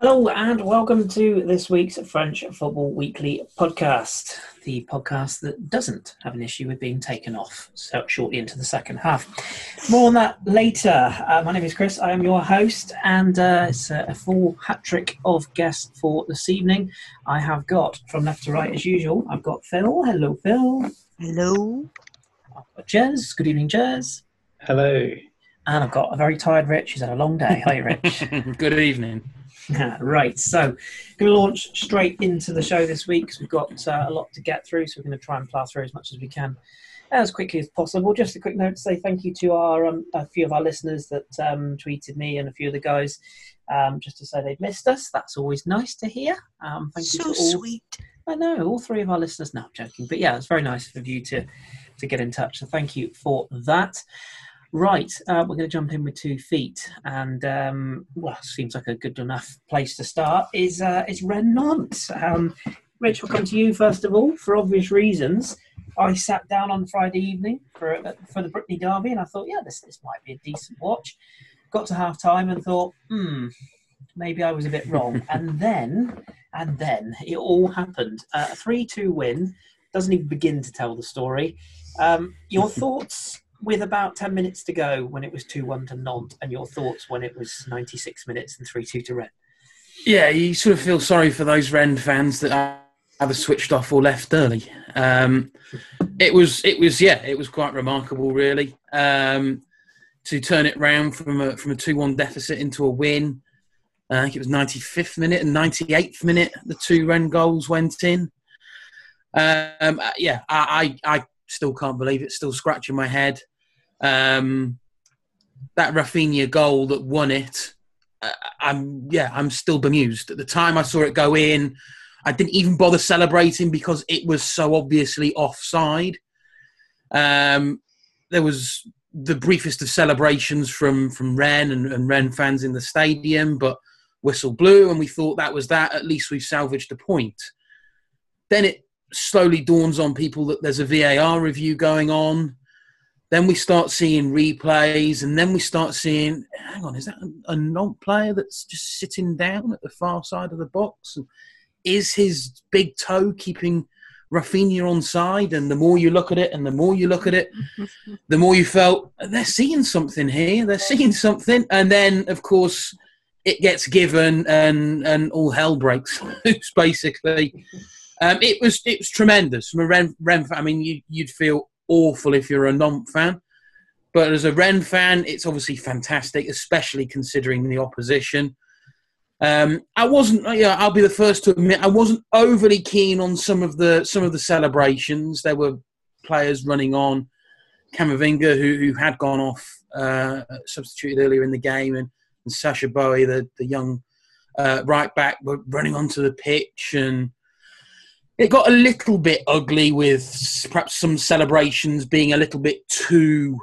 Hello and welcome to this week's French Football Weekly podcast, the podcast that doesn't have an issue with being taken off so shortly into the second half. More on that later. Uh, my name is Chris. I am your host, and uh, it's a, a full hat trick of guests for this evening. I have got from left to right as usual. I've got Phil. Hello, Phil. Hello. I've got Jez. Good evening, Jez. Hello. And I've got a very tired Rich. He's had a long day. Hi, Rich. Good evening. right, so going to launch straight into the show this week because we've got uh, a lot to get through, so we're going to try and plough through as much as we can as quickly as possible. Just a quick note to say thank you to our um, a few of our listeners that um, tweeted me and a few of the guys um, just to say they've missed us. That's always nice to hear. Um, thank so you to all. sweet. I know all three of our listeners. No, I'm joking, but yeah, it's very nice of you to to get in touch. So thank you for that. Right, uh, we're going to jump in with two feet, and um, well, seems like a good enough place to start. Is uh, is Rennes Nantes? Um, Rich, we'll come to you first of all for obvious reasons. I sat down on Friday evening for uh, for the Brittany Derby, and I thought, yeah, this this might be a decent watch. Got to half time and thought, hmm, maybe I was a bit wrong. and then, and then it all happened. Uh, a three-two win doesn't even begin to tell the story. Um, your thoughts with about 10 minutes to go when it was 2 1 to Nantes, and your thoughts when it was 96 minutes and 3 2 to Rennes? Yeah, you sort of feel sorry for those Rennes fans that either switched off or left early. Um, it was, it was, yeah, it was quite remarkable, really, um, to turn it round from a from a two one deficit into a win. I think it was 95th minute and 98th minute. The two Rennes goals went in. Um, yeah, I, I, I still can't believe it. Still scratching my head. Um, that Rafinha goal that won it. Uh, I'm yeah, I'm still bemused. At the time I saw it go in, I didn't even bother celebrating because it was so obviously offside. Um, there was the briefest of celebrations from from Rennes and, and Rennes fans in the stadium, but whistle blew, and we thought that was that. At least we've salvaged a point. Then it slowly dawns on people that there's a VAR review going on. Then we start seeing replays, and then we start seeing, hang on, is that a, a Nantes player that's just sitting down at the far side of the box? And is his big toe keeping Rafinha on side? And the more you look at it, and the more you look at it, the more you felt they're seeing something here. They're seeing something, and then of course it gets given, and and all hell breaks loose. Basically, um, it was it was tremendous from a Rennes, Rennes fan. I mean, you, you'd feel awful if you're a Nantes fan, but as a Rennes fan, it's obviously fantastic, especially considering the opposition. Um, I wasn't. Yeah, I'll be the first to admit I wasn't overly keen on some of the some of the celebrations. There were players running on. Camavinga, who who had gone off, uh, substituted earlier in the game, and, and Sacha Boey, the the young uh, right back, were running onto the pitch and it got a little bit ugly with perhaps some celebrations being a little bit too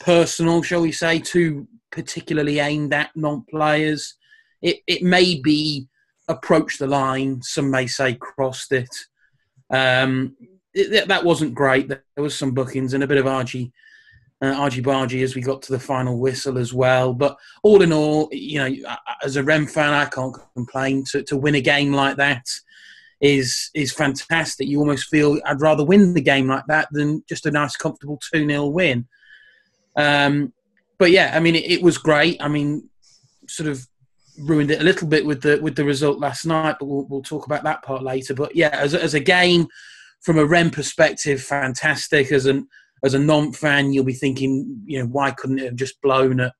personal, shall we say, too particularly aimed at Nantes-players. It it may be approached the line. Some may say crossed it. Um, it that wasn't great. There was some bookings and a bit of argy, uh, argy bargy as we got to the final whistle as well. But all in all, you know, as a Rennes fan, I can't complain to to win a game like that is is fantastic. You almost feel I'd rather win the game like that than just a nice, comfortable two 0 win. Um, but yeah, I mean, it, it, was great. I mean, sort of ruined it a little bit with the with the result last night, but we'll, we'll talk about that part later. But yeah, as as a game from a Rennes perspective, fantastic. As an as a Nantes fan, you'll be thinking, you know, why couldn't it have just blown at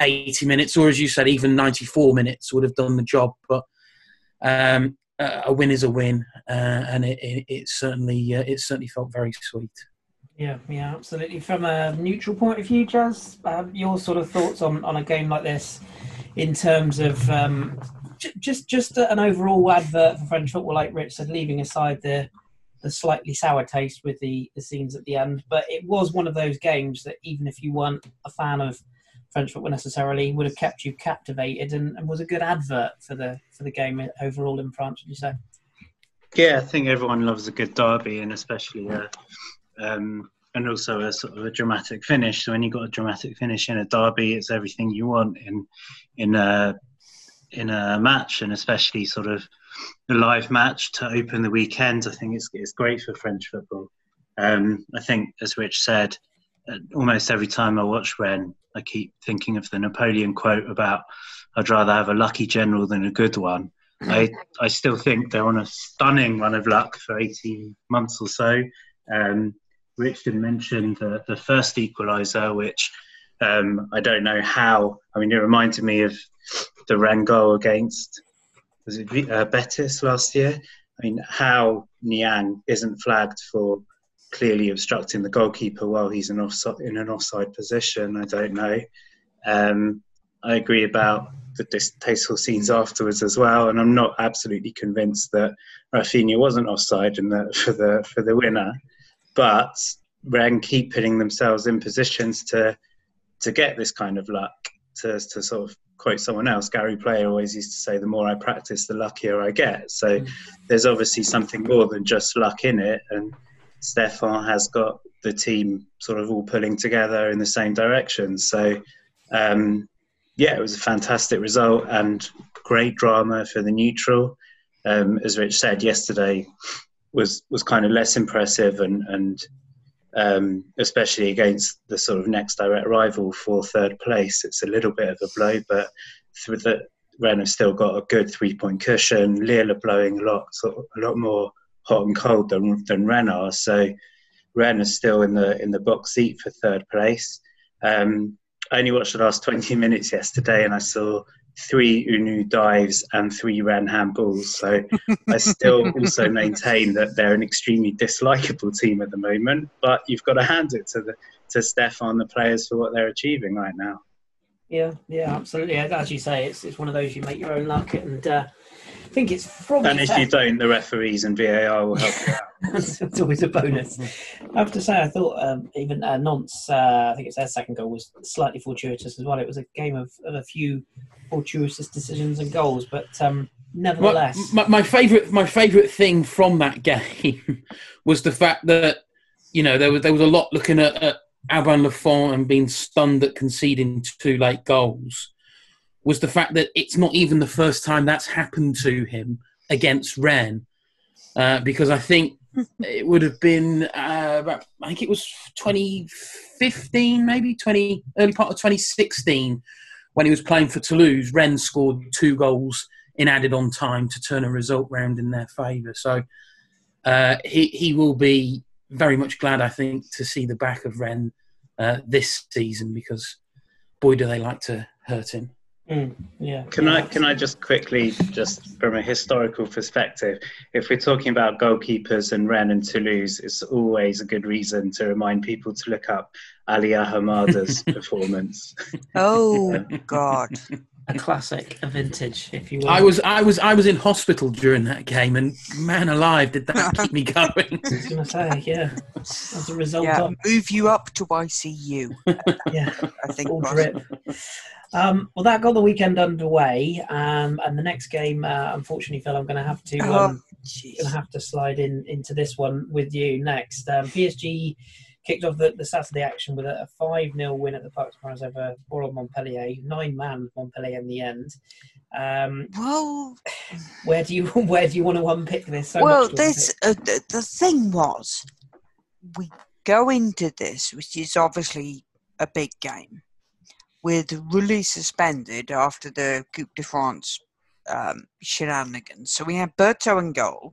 80 minutes, or as you said, even 94 minutes would have done the job. But um, uh, a win is a win, uh, and it, it, it certainly uh, it certainly felt very sweet. Yeah, yeah, absolutely. From a neutral point of view, Jez, um, your sort of thoughts on, on a game like this, in terms of um, j- just just an overall advert for French football, like Rich said, leaving aside the the slightly sour taste with the, the scenes at the end. But it was one of those games that even if you weren't a fan of French football necessarily would have kept you captivated and, and was a good advert for the for the game overall in France. Would you say? Yeah, I think everyone loves a good derby, and especially a, um, and also a sort of a dramatic finish. So when you got a dramatic finish in a derby, it's everything you want in in a in a match, and especially sort of a live match to open the weekend. I think it's it's great for French football. Um, I think, as Rich said, uh, almost every time I watch Rennes, I keep thinking of the Napoleon quote about "I'd rather have a lucky general than a good one." I I still think they're on a stunning run of luck for 18 months or so. Um, Rich did mention the the first equaliser, which um, I don't know how. I mean, it reminded me of the Rennes against was it uh, Betis last year. I mean, how Niang isn't flagged for clearly obstructing the goalkeeper while he's in, offside, in an offside position, I don't know. Um, I agree about the distasteful scenes afterwards as well, and I'm not absolutely convinced that Rafinha wasn't offside in the, for the for the winner. But Rennes keep putting themselves in positions to to get this kind of luck. To, to sort of quote someone else, Gary Player always used to say, "The more I practice, the luckier I get." So mm. there's obviously something more than just luck in it, and Stéphan has got the team sort of all pulling together in the same direction. So, um, yeah, it was a fantastic result and great drama for the neutral. Um, as Rich said yesterday, was was kind of less impressive and and um, especially against the sort of next direct rival for third place. It's a little bit of a blow, but through the Rennes have still got a good three point cushion. Lille are blowing a lot, sort of, a lot more hot and cold than than Rennes are. So Rennes is still in the in the box seat for third place. Um, I only watched the last 20 minutes yesterday, and I saw three Hunou dives and three Rennes handballs. So I still also maintain that they're an extremely dislikable team at the moment. But you've got to hand it to the to Stéphan, the players, for what they're achieving right now. Yeah, yeah, absolutely. As you say, it's it's one of those you make your own luck, and uh, I think it's probably. And if fair. you don't, the referees and VAR will help you out. it's always a bonus. I have to say, I thought um, even uh, Nantes, uh, I think it's their second goal, was slightly fortuitous as well. It was a game of, of a few fortuitous decisions and goals, but um, nevertheless, my, my, my favorite my favorite thing from that game was the fact that you know there was there was a lot looking at, at Alban Lafont and being stunned at conceding two late goals was the fact that it's not even the first time that's happened to him against Rennes. Uh, because I think it would have been uh, about, I think it was 2015, maybe 20 early part of 2016 when he was playing for Toulouse. Rennes scored two goals in added on time to turn a result round in their favour. So uh, he he will be very much glad, I think, to see the back of Rennes uh, this season because boy, do they like to hurt him. Mm, yeah. Can yeah, I can I just quickly, just from a historical perspective, if we're talking about goalkeepers and Rennes and Toulouse, it's always a good reason to remind people to look up Ali Ahamada's performance. Oh God. A classic, a vintage, if you will. I was, I was, I was in hospital during that game, and man alive, did that keep me going! I was going to say, yeah. As a result, yeah, of move you up to ICU. yeah, I think. all drip. Um, well, that got the weekend underway, um, and the next game, uh, unfortunately, Phil, I'm going to have to Oh, um, going to have to slide in into this one with you next. Um, PSG kicked off the, the Saturday action with a, a five 0 win at the Parc des Princes over Bordeaux Montpellier, nine man Montpellier in the end. Um, Well, where do you where do you want to unpick this? So well, this uh, the, the thing was, we go into this, which is obviously a big game, with Rulli suspended after the Coupe de France um, shenanigans. So we have Bertaud in goal,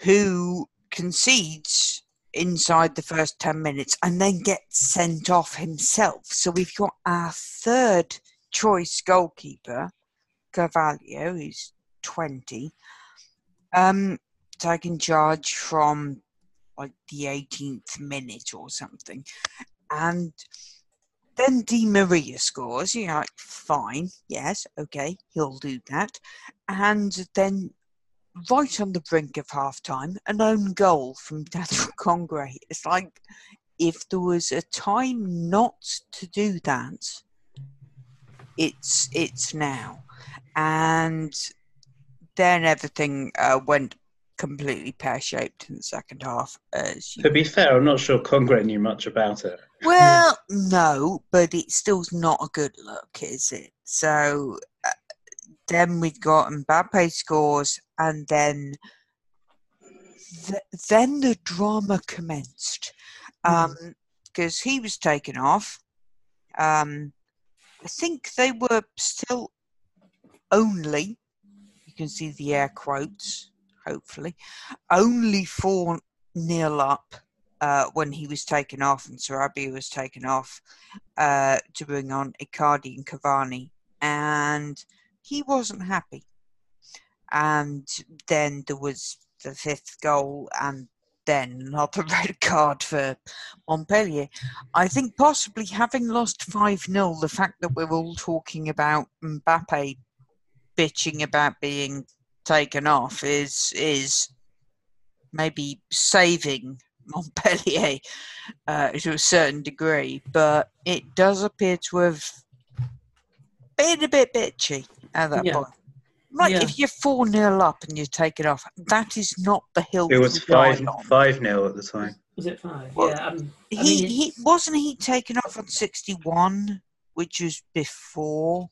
who concedes inside the first 10 minutes and then gets sent off himself. So we've got our third choice goalkeeper, Carvalho, who's 20, um, taking charge from like the 18th minute or something. And then Di Maria scores. You're like, fine, yes, okay, he'll do that. And then, right on the brink of half time, an own goal from Daniel Congre. It's like, if there was a time not to do that, it's it's now. And then everything uh, went completely pear shaped in the second half. As you To be fair, I'm not sure Congre knew much about it. well, no, but it still's not a good look, is it? So uh, then we've got Mbappe scores, and then th- then the drama commenced because he was taken off. Um, I think they were still only, you can see the air quotes, hopefully, only 4 nil up uh, when he was taken off and Sarabia was taken off uh, to bring on Icardi and Cavani. And he wasn't happy. And then there was the fifth goal and then another red card for Montpellier. I think possibly having lost 5 0, the fact that we're all talking about Mbappe bitching about being taken off is is maybe saving Montpellier uh, to a certain degree, but it does appear to have been a bit bitchy at that Yeah. point. Like Yeah. if you're four 0 up and you take it off, that is not the hill. It was to die five on. five nil at the time. Was it five? Well, yeah. Um, I He mean, he wasn't he taken off on sixty one, which was before.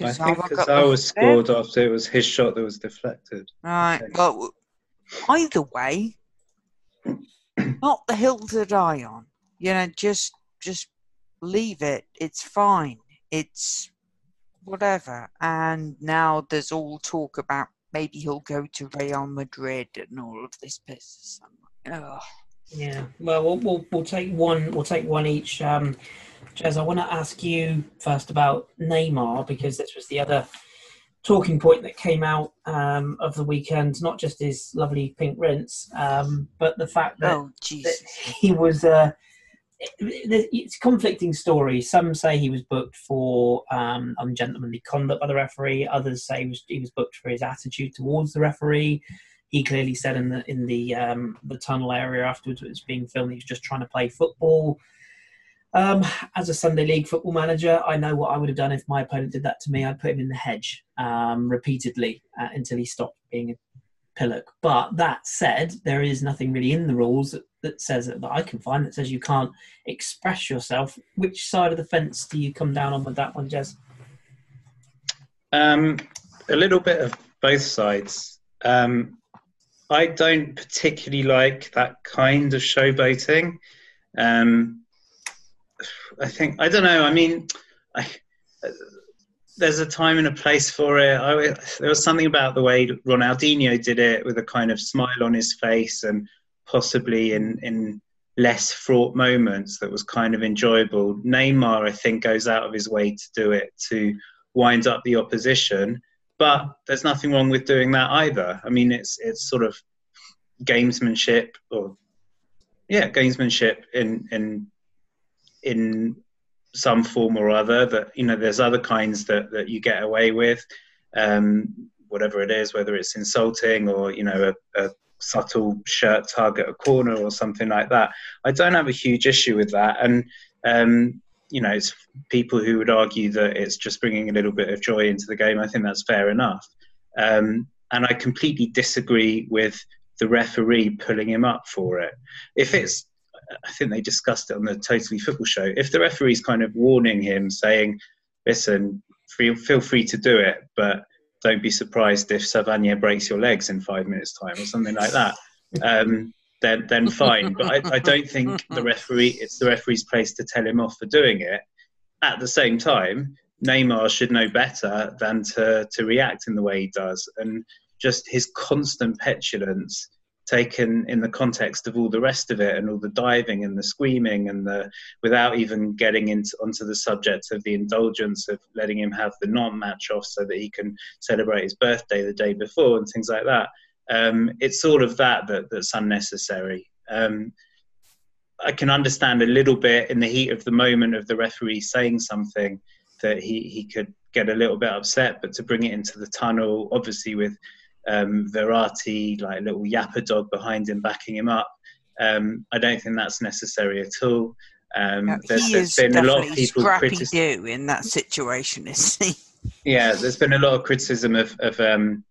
I think Kurzawa got the Kurzawa scored after it was his shot that was deflected. Right. Okay. Well, either way, not the hill to die on. You know, just just leave it. It's fine. It's whatever. And now there's all talk about maybe he'll go to Real Madrid and all of this business. Like. Yeah. Well, we'll we'll, we'll take one. We'll take one each. Um, Jez, I want to ask you first about Neymar because this was the other talking point that came out um, of the weekend. Not just his lovely pink rinse, um, but the fact that, Oh, that he was. Uh, it's conflicting stories. Some say he was booked for um, ungentlemanly conduct by the referee. Others say he was, he was booked for his attitude towards the referee. He clearly said in the in the um, the tunnel area afterwards it was being filmed he was just trying to play football. Um, as a Sunday League football manager, I know what I would have done if my opponent did that to me. I'd put him in the hedge um, repeatedly uh, until he stopped being a pillock. But that said, there is nothing really in the rules that, that says that I can find that says you can't express yourself. Which side of the fence do you come down on with that one, Jez? Um, a little bit of both sides. Um, I don't particularly like that kind of showboating. Um, I think I don't know. I mean, I, there's a time and a place for it. I, there was something about the way Ronaldinho did it with a kind of smile on his face and possibly in in less fraught moments that was kind of enjoyable. Neymar, I think, goes out of his way to do it to wind up the opposition. But there's nothing wrong with doing that either. I mean, it's it's sort of gamesmanship or yeah, gamesmanship in in in some form or other. That you know, there's other kinds that that you get away with, um, whatever it is, whether it's insulting or you know a, a subtle shirt tug at a corner or something like that. I don't have a huge issue with that, and um, you know, it's people who would argue that it's just bringing a little bit of joy into the game. I think that's fair enough, um, and I completely disagree with the referee pulling him up for it. If it's I think they discussed it on the Totally Football show. If the referee's kind of warning him, saying, "Listen, feel feel free to do it, but don't be surprised if Savanier breaks your legs in five minutes' time or something like that," um, then then fine. But I, I don't think the referee it's the referee's place to tell him off for doing it. At the same time, Neymar should know better than to to react in the way he does, and just his constant petulance taken in the context of all the rest of it and all the diving and the screaming and the without even getting into onto the subject of the indulgence of letting him have the Nantes-match off so that he can celebrate his birthday the day before and things like that. Um, it's all of that, that that's unnecessary. Um, I can understand a little bit in the heat of the moment of the referee saying something that he, he could get a little bit upset, but to bring it into the tunnel, obviously with um, Verratti, like a little yapper dog behind him, backing him up. Um, I don't think that's necessary at all. Um, Yeah, there's, he there's been a lot of people do in that situation, is he? Yeah, there's been a lot of criticism of, of um,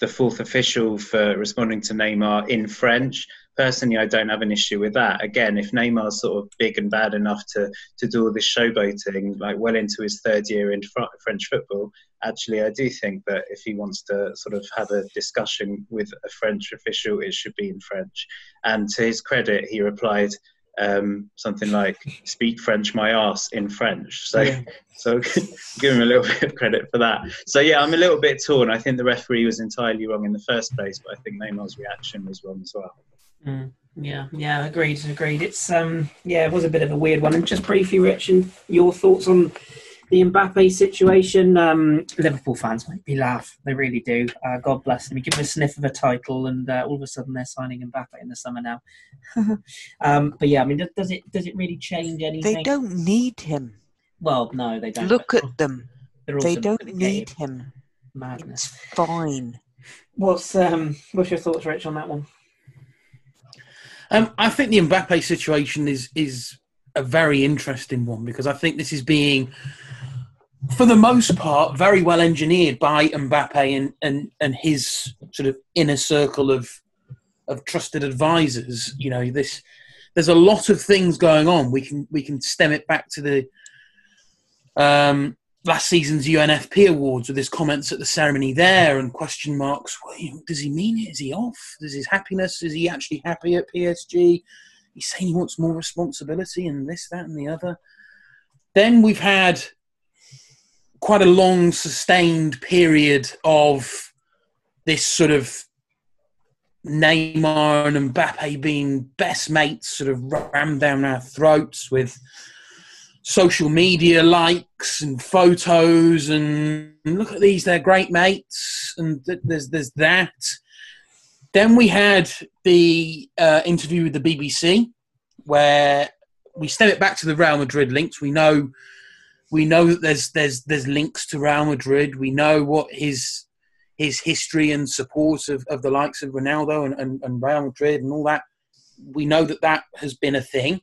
the fourth official for responding to Neymar in French. personally, I don't have an issue with that. Again, if Neymar's sort of big and bad enough to to do all this showboating, like well into his third year in French football, actually, I do think that if he wants to sort of have a discussion with a French official, it should be in French. And to his credit, he replied um, something like "speak French my ass" in French. So, yeah. so give him a little bit of credit for that. So yeah, I'm a little bit torn. I think the referee was entirely wrong in the first place, but I think Neymar's reaction was wrong as well. Mm, yeah, yeah, agreed, agreed. It's um, yeah, it was a bit of a weird one. And just briefly, Rich, and your thoughts on the Mbappe situation, um, Liverpool fans make me laugh. They really do. Uh, God bless them. You give them a sniff of a title, and uh, all of a sudden they're signing Mbappe in the summer now. um, but yeah, I mean, does it does it really change anything? They don't need him. Well, no, they don't. Look at them. They don't need him. Madness. It's fine. What's um, what's your thoughts, Rich, on that one? Um, I think the Mbappe situation is is a very interesting one because I think this is being for the most part, very well engineered by Mbappe and, and, and his sort of inner circle of of trusted advisors. You know, this there's a lot of things going on. We can we can stem it back to the um, last season's UNFP awards with his comments at the ceremony there and question marks. You know, does he mean it? Is he off? Is his happiness? Is he actually happy at PSG? He's saying he wants more responsibility and this, that, and the other. Then we've had quite a long, sustained period of this sort of Neymar and Mbappe being best mates, sort of rammed down our throats with social media likes and photos and look at these, they're great mates, and there's there's that. Then we had the uh, interview with the BBC where we step it back to the Real Madrid links. We know we know that there's there's there's links to Real Madrid. We know what his his history and support of, of the likes of Ronaldo and, and, and Real Madrid and all that. We know that that has been a thing.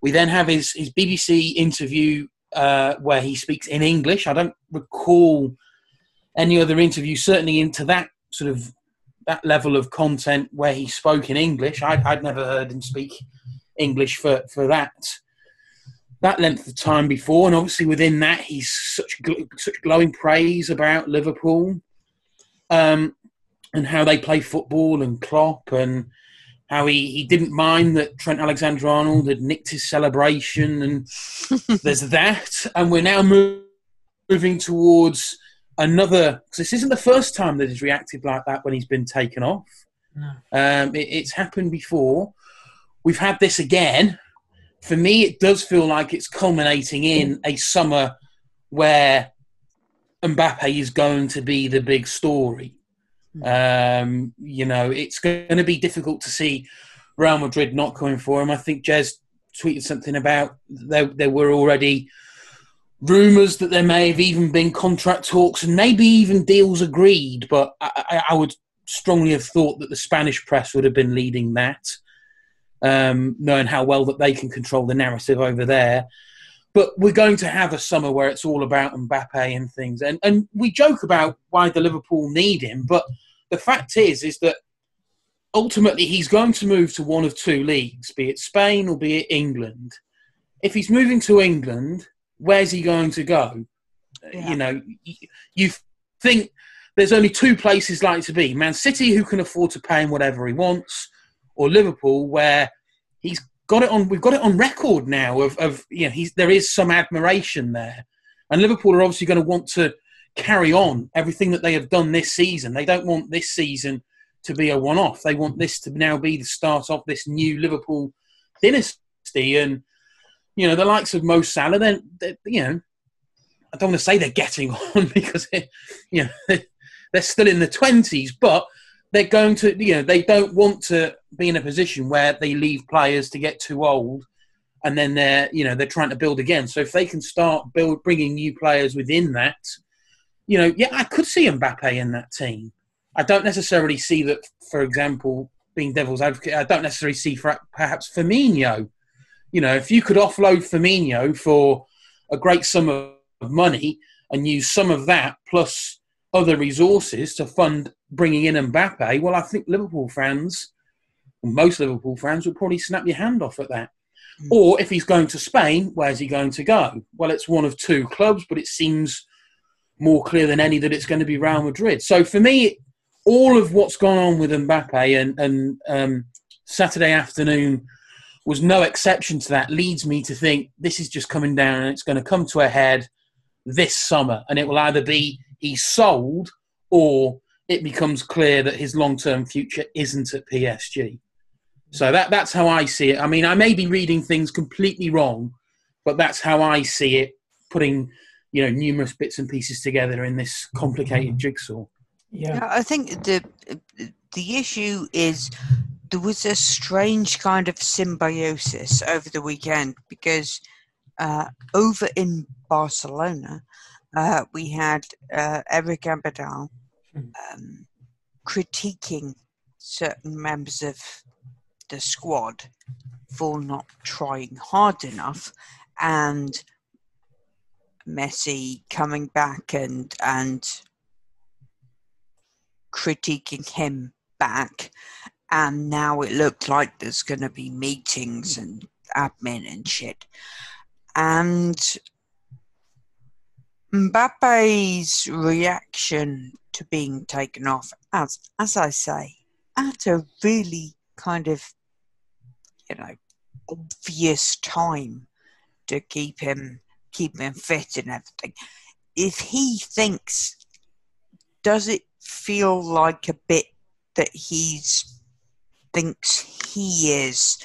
We then have his, his BBC interview uh, where he speaks in English. I don't recall any other interview, certainly into that sort of that level of content where he spoke in English. I, would never heard him speak English for, for that that length of time before, and obviously within that, he's such such glowing praise about Liverpool, um, and how they play football and Klopp, and how he, he didn't mind that Trent Alexander Arnold had nicked his celebration, and there's that, and we're now moving towards another. Because this isn't the first time that he's reacted like that when he's been taken off. No. Um, it, it's happened before. We've had this again for me, it does feel like it's culminating in a summer where Mbappe is going to be the big story. Um, you know, it's going to be difficult to see Real Madrid not coming for him. I think Jez tweeted something about there, there were already rumours that there may have even been contract talks and maybe even deals agreed, but I, I would strongly have thought that the Spanish press would have been leading that um, knowing how well that they can control the narrative over there. But we're going to have a summer where it's all about Mbappe and things, and and we joke about why the Liverpool need him, but the fact is, is that ultimately he's going to move to one of two leagues, be it Spain or be it England. If he's moving to England, where's he going to go? Yeah. You know, you think there's only two places like to be: Man City, who can afford to pay him whatever he wants, or Liverpool, where he's got it on. We've got it on record now. Of, of you know, he's there is some admiration there, and Liverpool are obviously going to want to carry on everything that they have done this season. They don't want this season to be a one-off. They want this to now be the start of this new Liverpool dynasty, and you know the likes of Mo Salah. Then you know, I don't want to say they're getting on because it, you know they're still in the twenties, but they're going to, you know, they don't want to be in a position where they leave players to get too old, and then they're, you know, they're trying to build again. So if they can start build bringing new players within that, you know, yeah, I could see Mbappe in that team. I don't necessarily see that, for example, being devil's advocate. I don't necessarily see for, perhaps Firmino. You know, if you could offload Firmino for a great sum of money and use some of that plus other resources to fund bringing in Mbappe, well, I think Liverpool fans most Liverpool fans will probably snap your hand off at that. Mm. Or if he's going to Spain, where's he going to go? Well, it's one of two clubs, but it seems more clear than any that it's going to be Real Madrid. So for me, all of what's gone on with Mbappe and, and um, Saturday afternoon was no exception to that. Leads me to think this is just coming down and it's going to come to a head this summer, and it will either be he's sold or it becomes clear that his long-term future isn't at PSG. So that that's how I see it. I mean, I may be reading things completely wrong, but that's how I see it. Putting you know numerous bits and pieces together in this complicated jigsaw. Yeah. Yeah, I think the the issue is there was a strange kind of symbiosis over the weekend because uh, over in Barcelona uh, we had uh, Eric Abidal Hmm. um, critiquing certain members of the squad for not trying hard enough, and Messi coming back and and critiquing him back. And now it looked like there's going to be meetings mm. and admin and shit. And Mbappe's reaction to being taken off, as as I say, at a really kind of, you know, obvious time to keep him keep him fit and everything. If he thinks, does it feel like a bit that he's thinks he is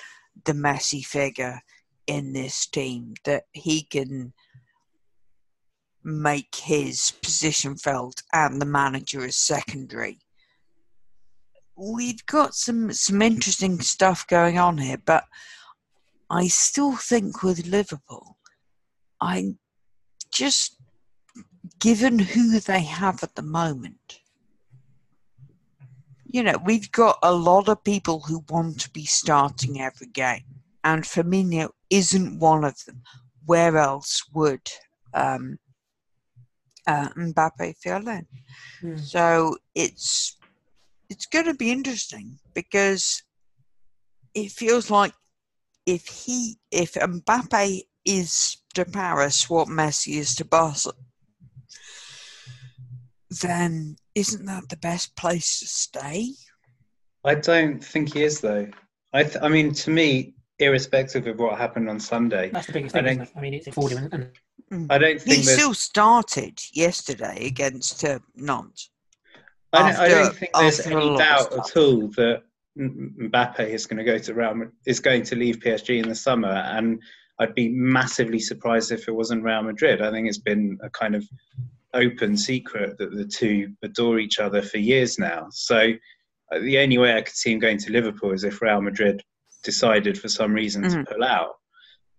the Messi figure in this team that he can make his position felt and the manager is secondary. We've got some some interesting stuff going on here, but I still think with Liverpool, I just given who they have at the moment. You know, we've got a lot of people who want to be starting every game, and Firmino isn't one of them. Where else would um, uh, Mbappe fill in? Hmm. So it's it's going to be interesting because it feels like if he if Mbappe is to Paris what Messi is to Barca, then isn't that the best place to stay? I don't think he is though. I th- I mean, to me, irrespective of what happened on Sunday, That's the biggest I thing. isn't don't- it? I mean, it's afforded him. And I don't He think there's. still started yesterday against uh, Nantes. I don't, I don't think there's any doubt at all that M- Mbappe is going to go to Real is going to leave PSG in the summer, and I'd be massively surprised if it wasn't Real Madrid. I think it's been a kind of open secret that the two adore each other for years now. So uh, the only way I could see him going to Liverpool is if Real Madrid decided for some reason Mhm. to pull out.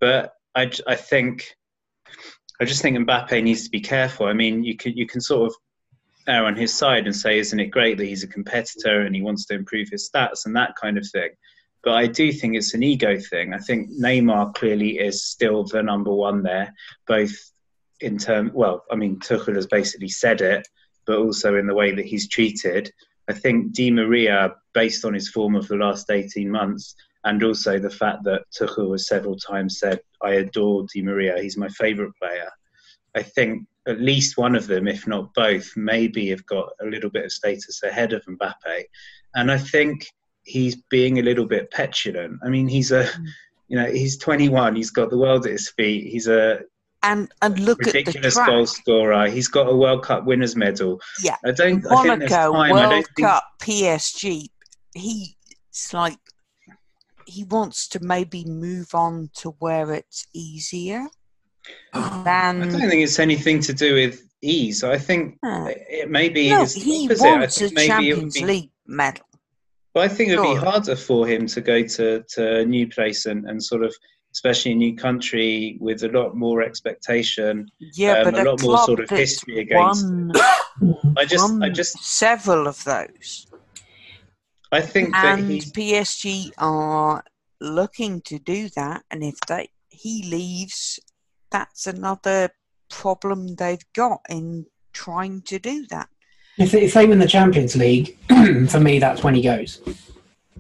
But I think I just think Mbappe needs to be careful. I mean, you can you can sort of err on his side and say, isn't it great that he's a competitor and he wants to improve his stats and that kind of thing. But I do think it's an ego thing. I think Neymar clearly is still the number one there, both in term. Well, I mean, Tuchel has basically said it, but also in the way that he's treated. I think Di Maria, based on his form of the last 18 months, and also the fact that Tuchel has several times said, I adore Di Maria, he's my favourite player. I think at least one of them, if not both, maybe have got a little bit of status ahead of Mbappe. And I think he's being a little bit petulant. I mean, he's a, mm. you know, he's 21, he's got the world at his feet, he's a And and look at the ridiculous goal scorer, he's got a World Cup winners medal. Yeah. I don't, I think Monaco. I World think Cup, PSG. He's like he wants to maybe move on to where it's easier I than. don't think it's anything to do with ease. I think Huh. it maybe No, he opposite. Wants a maybe Champions be League medal. But I think it would be harder for him to go to, to a new place and, and sort of, especially a new country with a lot more expectation. Yeah, Um, but a a, lot more sort of history against won, I just, I just, several of those, I think that and. PSG are looking to do that. And if they he leaves, that's another problem they've got in trying to do that. if, if they win the Champions League, for me, that's when he goes.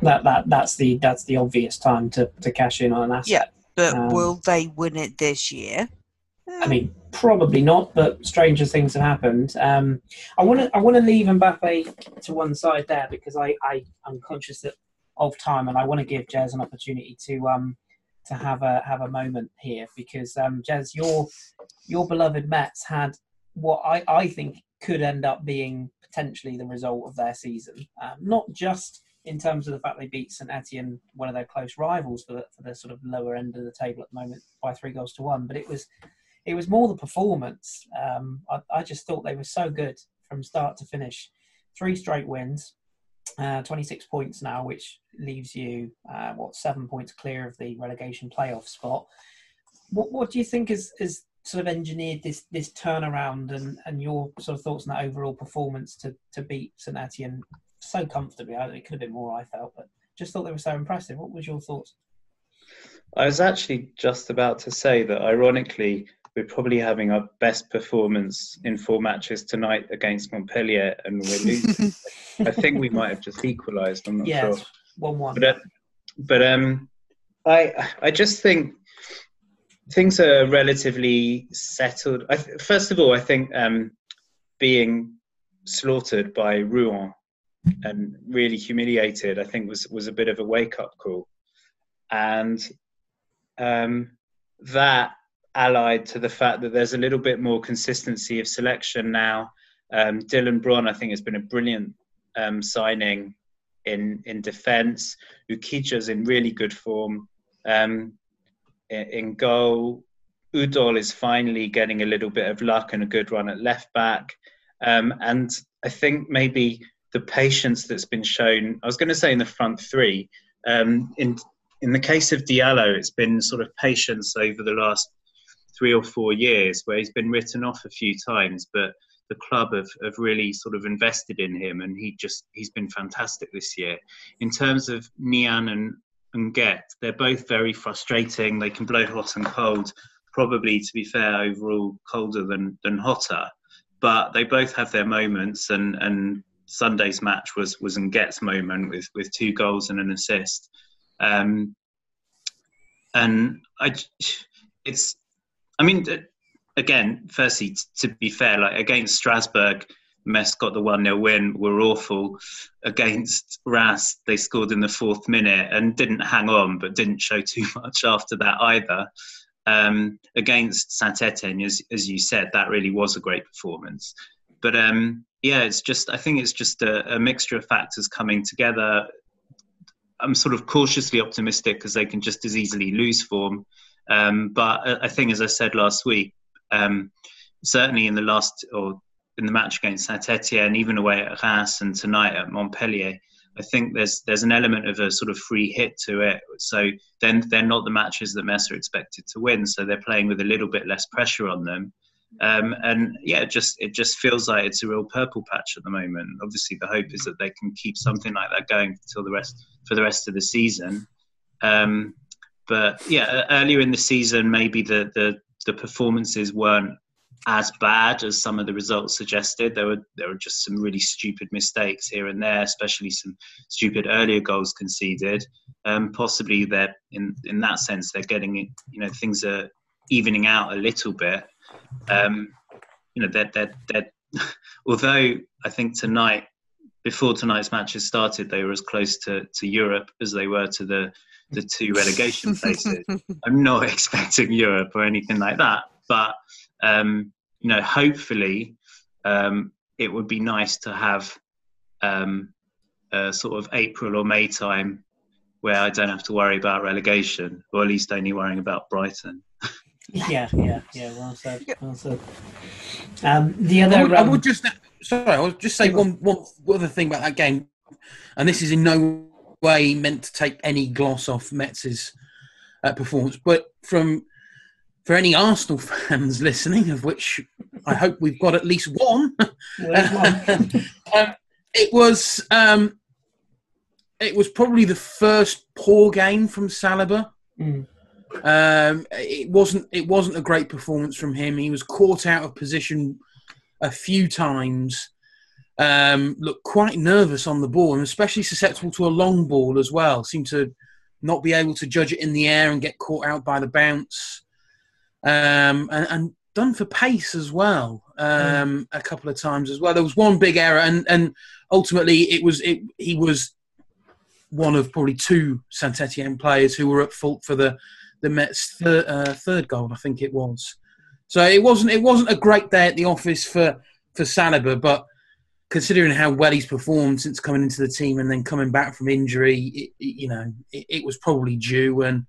that that that's the that's the obvious time to, to cash in on an asset. Yeah. But Um, will they win it this year? I mean, probably not, but stranger things have happened. Um, I want to I want to leave Mbappe to one side there because I I am conscious that of time and I want to give Jez an opportunity to um to have a have a moment here because um Jez your your beloved Metz had what I I think could end up being potentially the result of their season, um, not just in terms of the fact they beat St Etienne, one of their close rivals for the, for the sort of lower end of the table at the moment by three goals to one, but it was it was more the performance. Um, I, I just thought they were so good from start to finish. Three straight wins, uh, 26 points now, which leaves you, uh, what, seven points clear of the relegation playoff spot. What, what do you think has, has sort of engineered this this turnaround and, and your sort of thoughts on that overall performance to, to beat St Etienne so comfortably? I, it could have been more, I felt, but just thought they were so impressive. What was your thoughts? I was actually just about to say that, ironically, we're probably having our best performance in four matches tonight against Montpellier, and we're losing. I think we might have just equalised. I'm not Yeah, sure. one one. But, uh, but um, I I just think things are relatively settled. I th- first of all, I think um, being slaughtered by Rouen and really humiliated, I think was was a bit of a wake up call, and um, that allied to the fact that there's a little bit more consistency of selection now. Um, Dylan Bronn, I think, has been a brilliant um, signing in in defence. Oukidja's in really good form. Um, in goal, Udol is finally getting a little bit of luck and a good run at left back. Um, and I think maybe the patience that's been shown. I was going to say in the front three. Um, in in the case of Diallo, it's been sort of patience over the last three or four years, where he's been written off a few times, but the club have, have really sort of invested in him, and he just he's been fantastic this year. In terms of Niane and and Nguette, they're both very frustrating. They can blow hot and cold. Probably, to be fair, overall colder than than hotter, but they both have their moments. And and Sunday's match was was Nguette's moment with with two goals and an assist. Um, and I, it's, I mean, again, firstly, to be fair, like against Strasbourg, Metz got the 1 0 win, were awful. Against Ras, they scored in the fourth minute and didn't hang on, but didn't show too much after that either. Um, against Saint Etienne, as, as you said, that really was a great performance. But um, yeah, it's just, I think it's just a, a mixture of factors coming together. I'm sort of cautiously optimistic because they can just as easily lose form. Um, but I think, as I said last week, um, certainly in the last or in the match against Saint Etienne, even away at Reims and tonight at Montpellier, I think there's there's an element of a sort of free hit to it. So then they're not the matches that are expected to win. So they're playing with a little bit less pressure on them. Um, and yeah, it just it just feels like it's a real purple patch at the moment. Obviously, the hope is that they can keep something like that going until the rest for the rest of the season. Um, but yeah, earlier in the season, maybe the, the the performances weren't as bad as some of the results suggested. There were there were just some really stupid mistakes here and there, especially some stupid earlier goals conceded. Um, possibly they're in in that sense they're getting you know things are evening out a little bit. Um, you know that that that although I think tonight before tonight's matches started they were as close to, to Europe as they were to the the two relegation places. I'm not expecting Europe or anything like that, but um, you know, hopefully, um, it would be nice to have um, a sort of April or May time where I don't have to worry about relegation, or at least only worrying about Brighton. Yeah, yeah, yeah. Well said. Well said. Um, the other, I would, I um, would just sorry, I would just say one one other thing about that game, and this is in no way meant to take any gloss off Metz's uh, performance, but from for any Arsenal fans listening, of which I hope we've got at least one, one? um, it was um, it was probably the first poor game from Saliba. Mm. Um, it wasn't it wasn't a great performance from him. He was caught out of position a few times. um, looked quite nervous on the ball and especially susceptible to a long ball as well. Seemed to not be able to judge it in the air and get caught out by the bounce. Um, and, and, done for pace as well um, a couple of times as well. There was one big error, and, and ultimately it was it, he was one of probably two Saint Etienne players who were at fault for the the Metz' third, uh, third goal, I think it was. So it wasn't it wasn't a great day at the office for for Saliba, but considering how well he's performed since coming into the team and then coming back from injury, it, you know, it, it, was probably due. And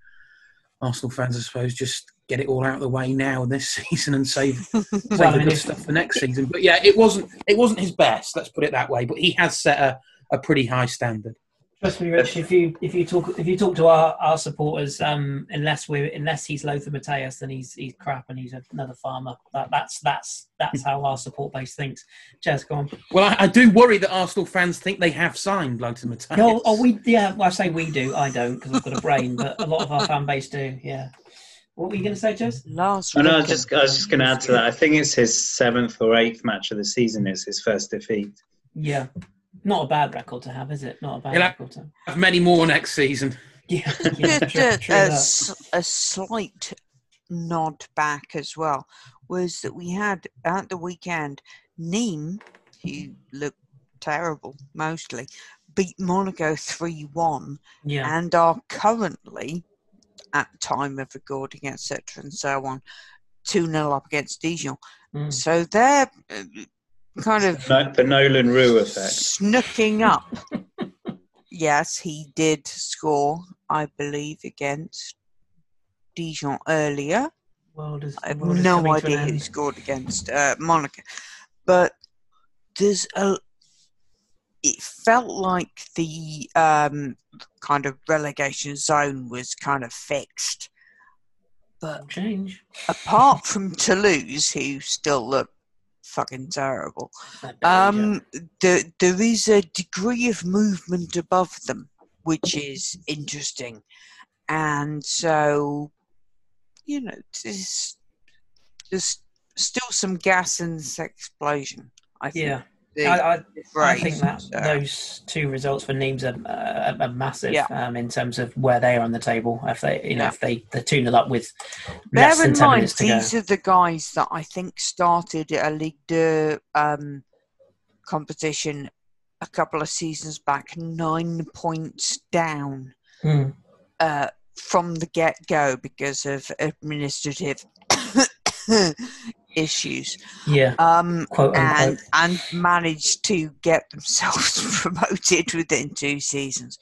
Arsenal fans, I suppose, just get it all out of the way now this season and save, save the good stuff for next season. But yeah, it wasn't it wasn't his best. Let's put it that way. But he has set a, a pretty high standard. Trust me, Rich. If you if you talk if you talk to our, our supporters, um, unless we unless he's Lothar Matthäus, then he's he's crap and he's another farmer. That, that's that's that's how our support base thinks. Jez, go on. Well, I, I, do worry that Arsenal fans think they have signed Lothar Matthäus. No, oh, we yeah. Well, I say we do. I don't because I've got a brain, but a lot of our fan base do. Yeah. What were you going to say, Jez? Last. Oh, no, I was just I was just going to add to that. I think it's his seventh or eighth match of the season. Is his first defeat. Yeah. Not a bad record to have, is it? Not a bad He'll record to have. Many more next season. Yeah, yeah true, true a, a, slight nod back as well was that we had at the weekend Nîmes, who looked terrible mostly, beat Monaco 3 1 yeah. and are currently, at the time of recording, etc., and so on, 2 0 up against Dijon. Mm. So they're uh, kind of the Nolan Roux effect. Snooking up. yes, he did score, I believe, against Dijon earlier. Is, I have no idea who scored against uh, Monaco, but there's a. It felt like the um, kind of relegation zone was kind of fixed, but change. Apart from Toulouse, who still look fucking terrible. Um, there, there is a degree of movement above them, which is interesting. And so, you know, there's, there's still some gas in this explosion. I think. Yeah. I, I, I, think that so. those two results for Nîmes are, uh, are massive yeah. um, in terms of where they are on the table. If they, you know, yeah. if they two nil up with Bear less than ten mind, minutes to these go. are the guys that I think started a Ligue 2 um, competition a couple of seasons back, nine points down mm. uh, from the get go because of administrative issues. Yeah. Um, and and managed to get themselves promoted within two seasons.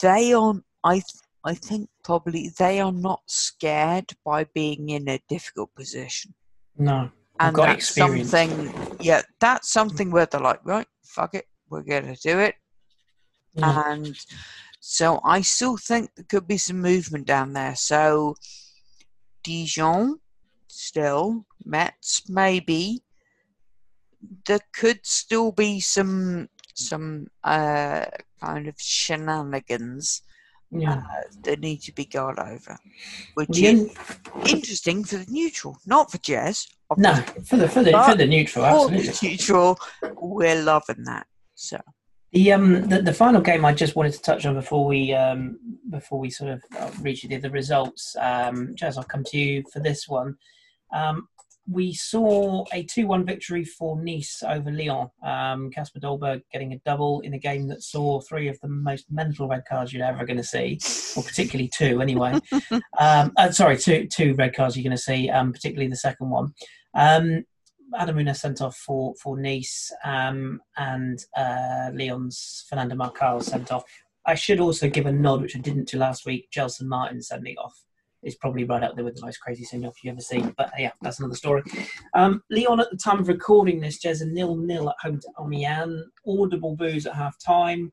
They are, I I think probably they are not scared by being in a difficult position. No. And that's experience. something. Yeah, that's something where they're like, right, fuck it, we're gonna do it. Mm. And so I still think there could be some movement down there. So Dijon still. Metz, maybe. There could still be some some uh, kind of shenanigans yeah. uh, that need to be gone over, which is interesting for the neutral, not for Jez. No, for the for the for the neutral, absolutely. For the neutral, we're loving that. So. The um the, the final game I just wanted to touch on before we um before we sort of uh, reach the, the results. Um, Jez, I'll come to you for this one. Um, we saw a 2 1 victory for Nice over Lyon. Um, Dolberg getting a double in a game that saw three of the most mental red cards you're ever going to see, or particularly two anyway. um, uh, sorry, two, two red cards you're going to see, um, particularly the second one. Um, Adam Ounas sent off for, for Nice um, and uh, Lyon's Fernando Marçal sent off. I should also give a nod, which I didn't to last week, Gelson Martins sending off is probably right up there with the most crazy send off you've ever seen. But yeah, that's another story. Um, Lyon at the time of recording this, Jez a nil nil at home to Amiens. Audible boos at half time.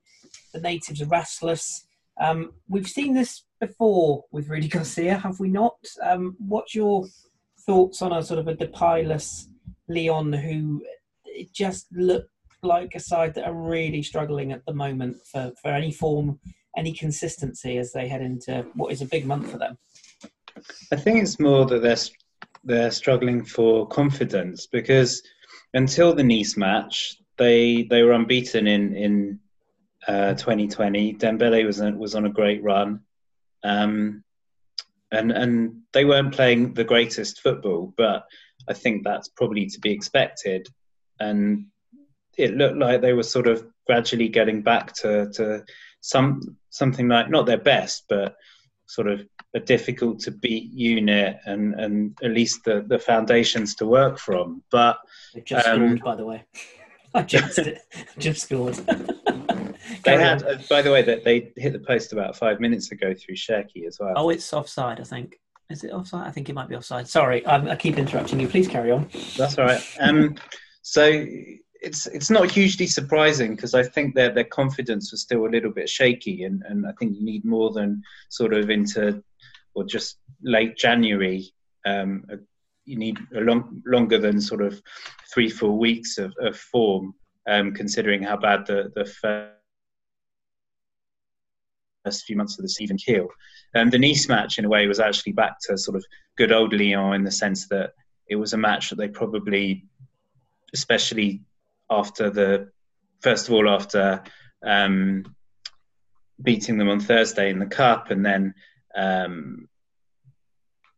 The natives are restless. Um, we've seen this before with Rudi Garcia, have we not? Um, what's your thoughts on a sort of a Depay-less Lyon who just look like a side that are really struggling at the moment for, for any form, any consistency as they head into what is a big month for them? I think it's more that they're they're struggling for confidence because until the Nice match, they they were unbeaten in in uh, 2020. Dembele was on, was on a great run, um, and and they weren't playing the greatest football, but I think that's probably to be expected. And it looked like they were sort of gradually getting back to, to some something like not their best, but sort of a difficult to beat unit and, and at least the, the foundations to work from. But They've just Um, scored, by the way. I jinxed it. just scored. they had, uh, by the way, that they hit the post about five minutes ago through Cherki as well. Oh, it's offside, I think. Is it offside? I think it might be offside. Sorry, I'm, I keep interrupting you. Please carry on. That's all right. Um, so it's it's not hugely surprising because I think their their confidence was still a little bit shaky, and, and I think you need more than sort of into or just late January. Um, you need a long longer than sort of three four weeks of, of form, um, considering how bad the the first few months of the season keel. Um, the Nice match, in a way, was actually back to sort of good old Lyon in the sense that it was a match that they probably, especially after the first of all after um, beating them on Thursday in the cup, and then um,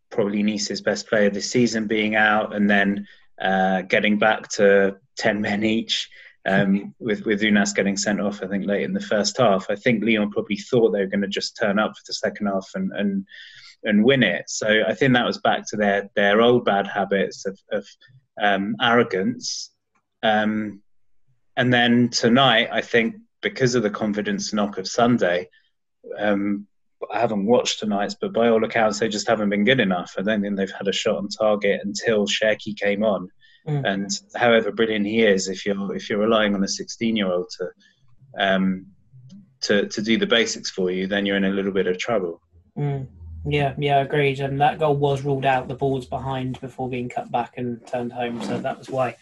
probably Nice's best player this season being out, and then uh, getting back to ten men each. Um, with with Ounas getting sent off, I think late in the first half, I think Lyon probably thought they were going to just turn up for the second half and and and win it. So I think that was back to their their old bad habits of, of um, arrogance. Um, and then tonight, I think because of the confidence knock of Sunday, um, I haven't watched tonight's, but by all accounts, they just haven't been good enough. I don't think they've had a shot on target until Cherki came on. Mm. And however brilliant he is, if you're if you're relying on a 16 year old to um, to to do the basics for you, then you're in a little bit of trouble. Mm. Yeah, yeah, agreed. And that goal was ruled out. The ball's behind before being cut back and turned home, so that was why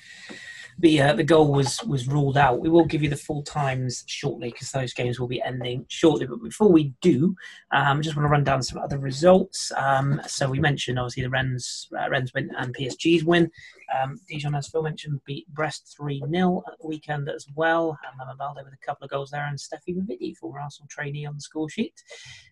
the uh, the goal was was ruled out. We will give you the full times shortly because those games will be ending shortly. But before we do, um, just want to run down some other results. Um, so we mentioned obviously the Rennes uh, win and PSG's win. Um, Dijon, as Phil mentioned, beat Brest 3 0 at the weekend as well. And Mama Balde with a couple of goals there, and Stephy Mavididi, former Arsenal trainee, on the score sheet.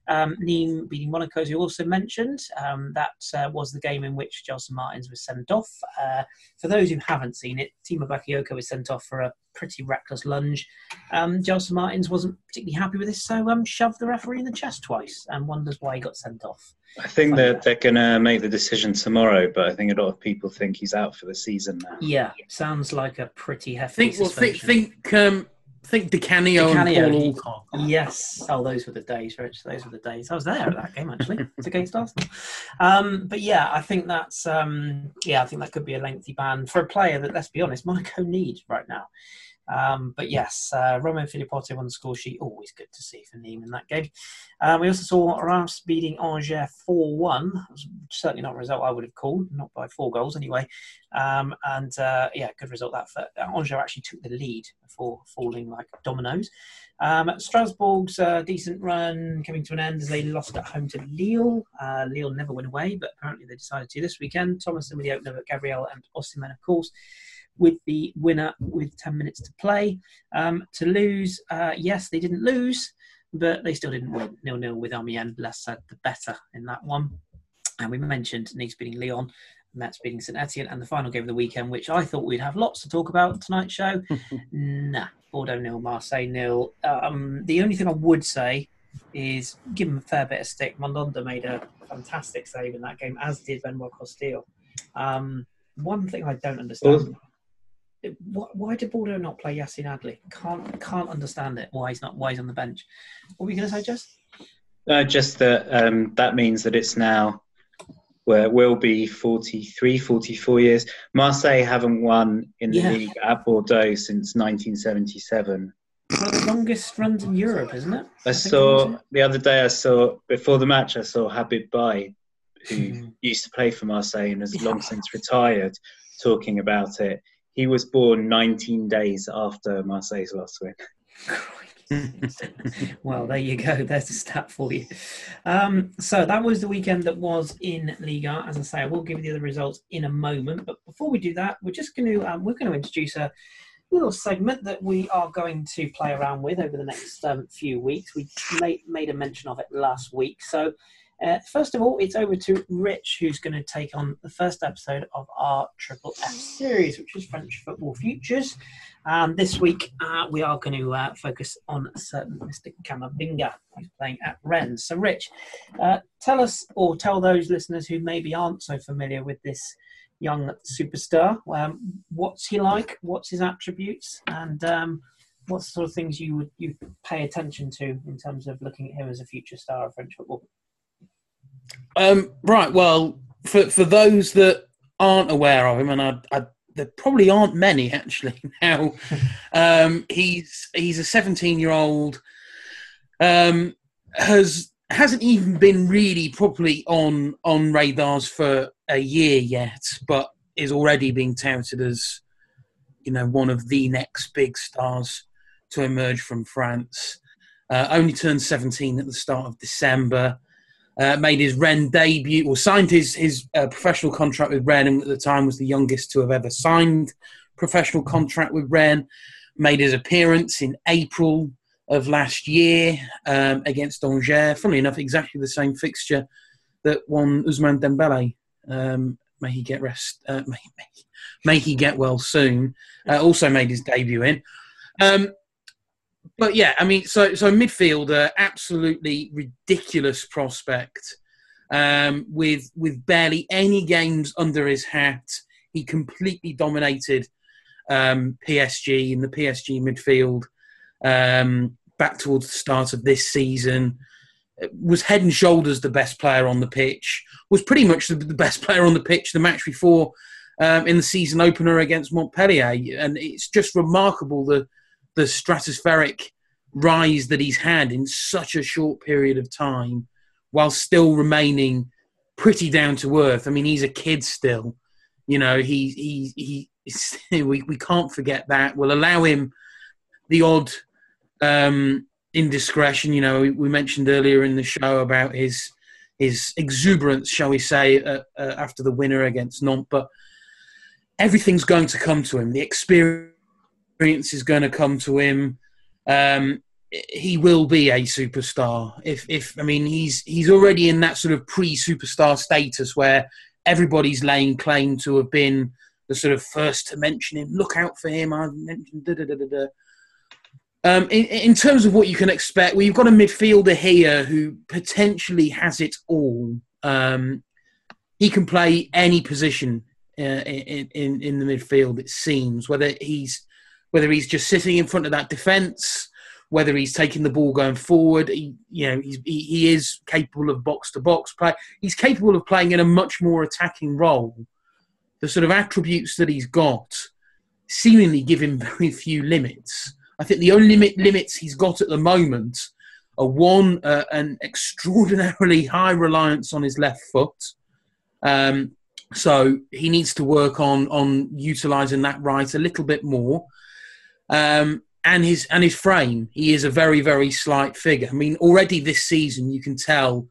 Um, Nîmes beating Monaco, as you also mentioned. Um, that uh, was the game in which Gelson Martins was sent off. Uh, for those who haven't seen it, Tiemoué Bakayoko was sent off for a pretty reckless lunge. Um, Gelson Martins wasn't particularly happy with this, so um, shoved the referee in the chest twice and wonders why he got sent off. I think that they're going to make the decision tomorrow, but I think a lot of people think he's out for the season now. Yeah, sounds like a pretty hefty Think, well, think, suspension. think, um, think Di Canio and Canio, Paul Alcock. Yes. Oh, those were the days, Rich. Those were the days. I was there at that game actually. It's against Arsenal. Um, but yeah, I think that's um, yeah, I think that could be a lengthy ban for a player that, let's be honest, Monaco need right now. Um, but yes, uh, Romain Philippoteaux on the score sheet. Always good to see for Nîmes in that game. Um, we also saw Reims beating Angers 4 1. Certainly not a result I would have called, not by four goals anyway. Um, and uh, yeah, good result that for Angers actually took the lead before falling like dominoes. Um, Strasbourg's uh, decent run coming to an end as they lost at home to Lille. Uh, Lille never went away, but apparently they decided to this weekend. Thomas with the opener, but Gabriel and Osimhen, of course, with the winner with 10 minutes to play. Um, to lose, uh, yes, they didn't lose, but they still didn't win. Nil nil with Amiens. Less said, the better in that one. And we mentioned Nice beating Lyon. Metz beating St Etienne, and the final game of the weekend, which I thought we'd have lots to talk about on tonight's show. nah, Bordeaux nil, Marseille nil. Um, the only thing I would say is give him a fair bit of stick. Mandanda made a fantastic save in that game, as did Benoit Costil. Um, one thing I don't understand. it- why, why did Bordeaux not play Yassine Adli? Can't can't understand it. Why he's not? Why he's on the bench? What were you going to say, Jez? Uh, just that um, that means that it's now where it will be 43, 44 years. Marseille haven't won in the Yeah. league at Bordeaux since 1977. The longest runs in Europe, isn't it? I think saw it the other day. I saw before the match. I saw Habib Beye, who Hmm. used to play for Marseille and has Yeah. long since retired, talking about it. He was born 19 days after Marseille's last win. well, there you go. There's a stat for you. Um, so that was the weekend that was in Liga. As I say, I will give you the other results in a moment. But before we do that, we're just going to um, we're going to introduce a little segment that we are going to play around with over the next um, few weeks. We made, made a mention of it last week. So uh, first of all, it's over to Rich, who's going to take on the first episode of our Triple F series, which is French Football Futures. Um, this week, uh, we are going to uh, focus on certain Mr. Camavinga, who's playing at Rennes. So, Rich, uh, tell us, or tell those listeners who maybe aren't so familiar with this young superstar, um, what's he like, what's his attributes, and um, what sort of things you would you pay attention to in terms of looking at him as a future star of French football. Um, right. Well, for for those that aren't aware of him, and I, I there probably aren't many actually now. um, he's he's a 17 year old. Um, has hasn't even been really properly on on radars for a year yet, but is already being touted as you know one of the next big stars to emerge from France. Uh, only turned 17 at the start of December uh, made his Rennes debut, or signed his his uh, professional contract with Rennes, and at the time was the youngest to have ever signed professional contract with Rennes. Made his appearance in April of last year um, against Angers. Funnily enough, exactly the same fixture that won Ousmane Dembele. Um, may he get rest. Uh, may, may, may, he get well soon. Uh, also made his debut in. Um, but yeah, I mean, so so midfielder, absolutely ridiculous prospect, um, with with barely any games under his hat. He completely dominated um, PSG in the PSG midfield um, back towards the start of this season. Was head and shoulders the best player on the pitch. Was pretty much the, the best player on the pitch the match before um, in the season opener against Montpellier, and it's just remarkable the the stratospheric rise that he's had in such a short period of time while still remaining pretty down to earth. I mean, he's a kid still. You know, he he he. we we can't forget that. We'll allow him the odd um, indiscretion. You know, we, we, mentioned earlier in the show about his his exuberance, shall we say, uh, uh, after the winner against Nantes, but everything's going to come to him. The experience is going to come to him. Um, he will be a superstar. If if I mean he's he's already in that sort of pre-superstar status where everybody's laying claim to have been the sort of first to mention him. Look out for him. I've mentioned da da da da. da. Um, in, in terms of what you can expect, you've got a midfielder here who potentially has it all. Um, he can play any position uh, in, in in the midfield. It seems whether he's whether he's just sitting in front of that defence, whether he's taking the ball going forward. He, you know, he, he is capable of box to box play. He's capable of playing in a much more attacking role. The sort of attributes that he's got seemingly give him very few limits. I think the only limit, limits he's got at the moment are one, uh, an extraordinarily high reliance on his left foot. Um, so he needs to work on on utilizing that right a little bit more um, and his and his frame. He is a very very slight figure. I mean, already this season you can tell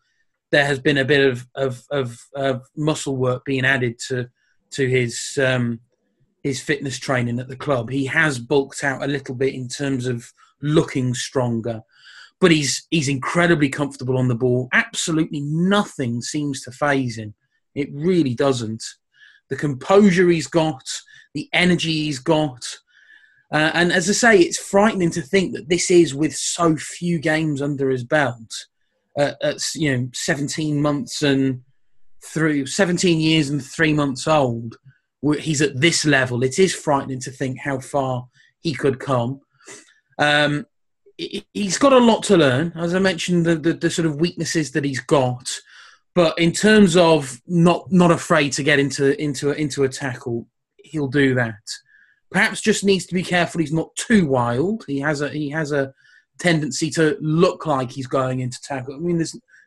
there has been a bit of of, of, of muscle work being added to to his um, his fitness training at the club. He has bulked out a little bit in terms of looking stronger, but he's he's incredibly comfortable on the ball. Absolutely nothing seems to phase him. It really doesn't. The composure he's got, the energy he's got, uh, and as I say, it's frightening to think that this is with so few games under his belt. Uh, at you know, 17 months and through 17 years and three months old, he's at this level. It is frightening to think how far he could come. Um, he's got a lot to learn, as I mentioned, the, the, the sort of weaknesses that he's got. But in terms of not not afraid to get into into into a tackle, he'll do that. Perhaps just needs to be careful he's not too wild. He has a he has a tendency to look like he's going into tackle. I mean,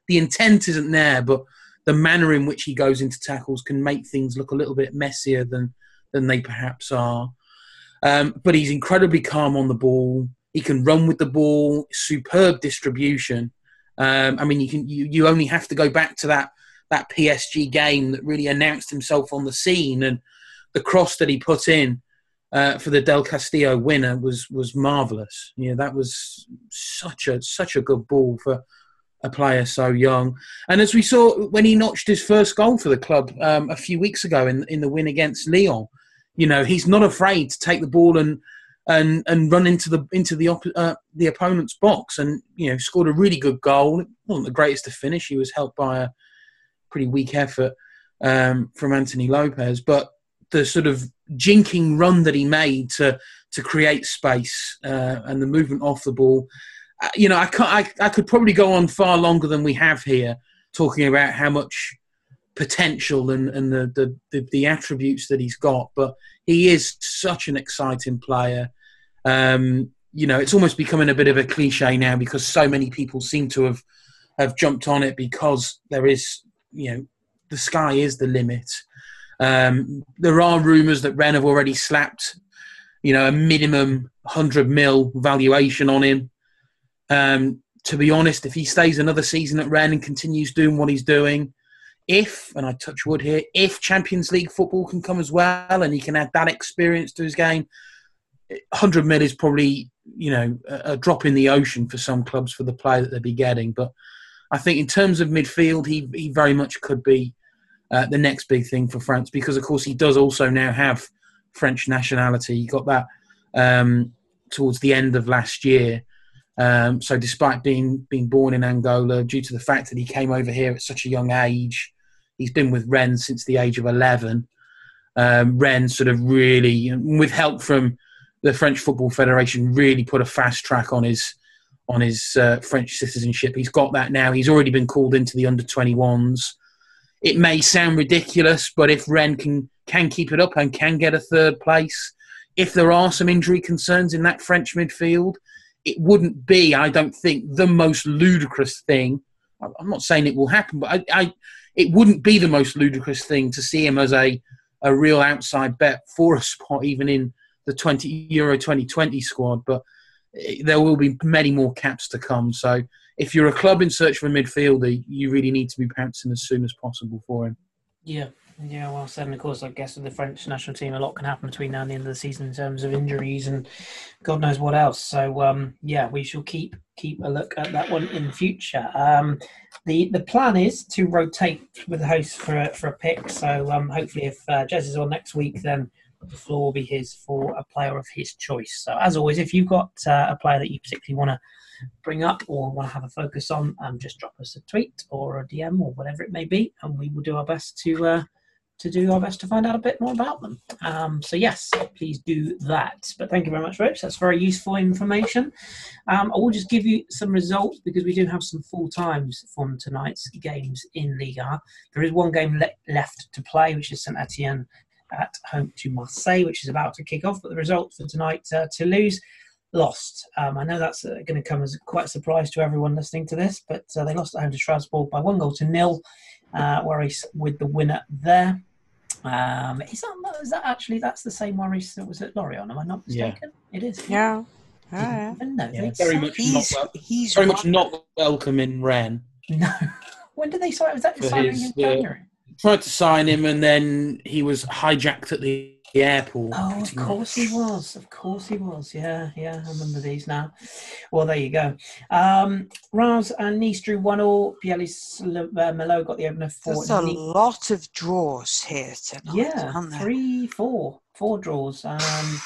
the intent isn't there, but the manner in which he goes into tackles can make things look a little bit messier than than they perhaps are. Um, but he's incredibly calm on the ball. He can run with the ball, superb distribution. Um, I mean, you can you, you only have to go back to that that PSG game that really announced himself on the scene, and the cross that he put in uh, for the Del Castillo winner was was marvelous. Yeah, that was such a such a good ball for a player so young. And as we saw when he notched his first goal for the club um, a few weeks ago in in the win against Lyon, you know he's not afraid to take the ball and and and run into the into the op- uh, the opponent's box and you know scored a really good goal. It wasn't the greatest to finish. He was helped by a pretty weak effort um, from Anthony Lopes, but the sort of jinking run that he made to to create space uh, and the movement off the ball. Uh, you know, I, I, I could probably go on far longer than we have here, talking about how much potential and, and the, the, the, the attributes that he's got. But he is such an exciting player. Um, you know, it's almost becoming a bit of a cliche now because so many people seem to have have jumped on it because there is, you know, the sky is the limit. Um, there are rumours that Rennes have already slapped, you know, a minimum 100 mil valuation on him. Um, to be honest, if he stays another season at Rennes and continues doing what he's doing, if, and I touch wood here, if Champions League football can come as well and he can add that experience to his game, 100 mil is probably, you know, a, drop in the ocean for some clubs for the player that they'd be getting. But I think in terms of midfield, he, he very much could be uh, the next big thing for France because, of course, he does also now have French nationality. He got that um, towards the end of last year. Um, so, despite being being born in Angola, due to the fact that he came over here at such a young age, he's been with Rennes since the age of eleven. Um, Rennes sort of really, with help from the French Football Federation, really put a fast track on his on his uh, French citizenship. He's got that now. He's already been called into the under 21s it may sound ridiculous, but if Rennes can can keep it up and can get a third place, if there are some injury concerns in that French midfield, it wouldn't be, I don't think, the most ludicrous thing. I'm not saying it will happen, but I, I it wouldn't be the most ludicrous thing to see him as a a real outside bet for a spot, even in the 20 Euro 2020 squad. But eh, there will be many more caps to come. So if you're a club in search for a midfielder, you really need to be pouncing as soon as possible for him. Yeah, yeah, well said. And of course, I guess with the French national team, a lot can happen between now and the end of the season in terms of injuries and God knows what else. So, um, yeah, we shall keep keep a look at that one in future. Um, the the plan is to rotate with the host for a, for a pick. So, um, hopefully, if uh, Jez is on next week, then the floor will be his for a player of his choice. So, as always, if you've got uh, a player that you particularly want to bring up or want to have a focus on, um, just drop us a tweet or a DM or whatever it may be, and we will do our best to uh, to do our best to find out a bit more about them. Um, so yes, please do that. But thank you very much, Rich. That's very useful information. Um, I will just give you some results because we do have some full times from tonight's games in Liga. There is one game le- left to play, which is Saint Etienne at home to Marseille, which is about to kick off. But the result for tonight, uh, Toulouse lost. Um, I know that's uh, going to come as quite a surprise to everyone listening to this, but uh, they lost at home to Strasbourg by one goal to nil. Uh, Waris with the winner there. Um, is that is that actually that's the same Waris that was at Lorient? Am I not mistaken? Yeah. It is. Yeah. yeah. yeah. Very much he's, not wel- he's very much not welcome in Rennes. No. when did they sign? Was that signing in January? Tried to sign him, and then he was hijacked at the the airport. Oh, of course much. he was. Of course he was. Yeah, yeah. I remember these now. Well, there you go. Um, Reims and Nice drew one all. Pielis uh, Melo got the opener for. There's a nice. lot of draws here tonight. Yeah, three, four, four draws. Um,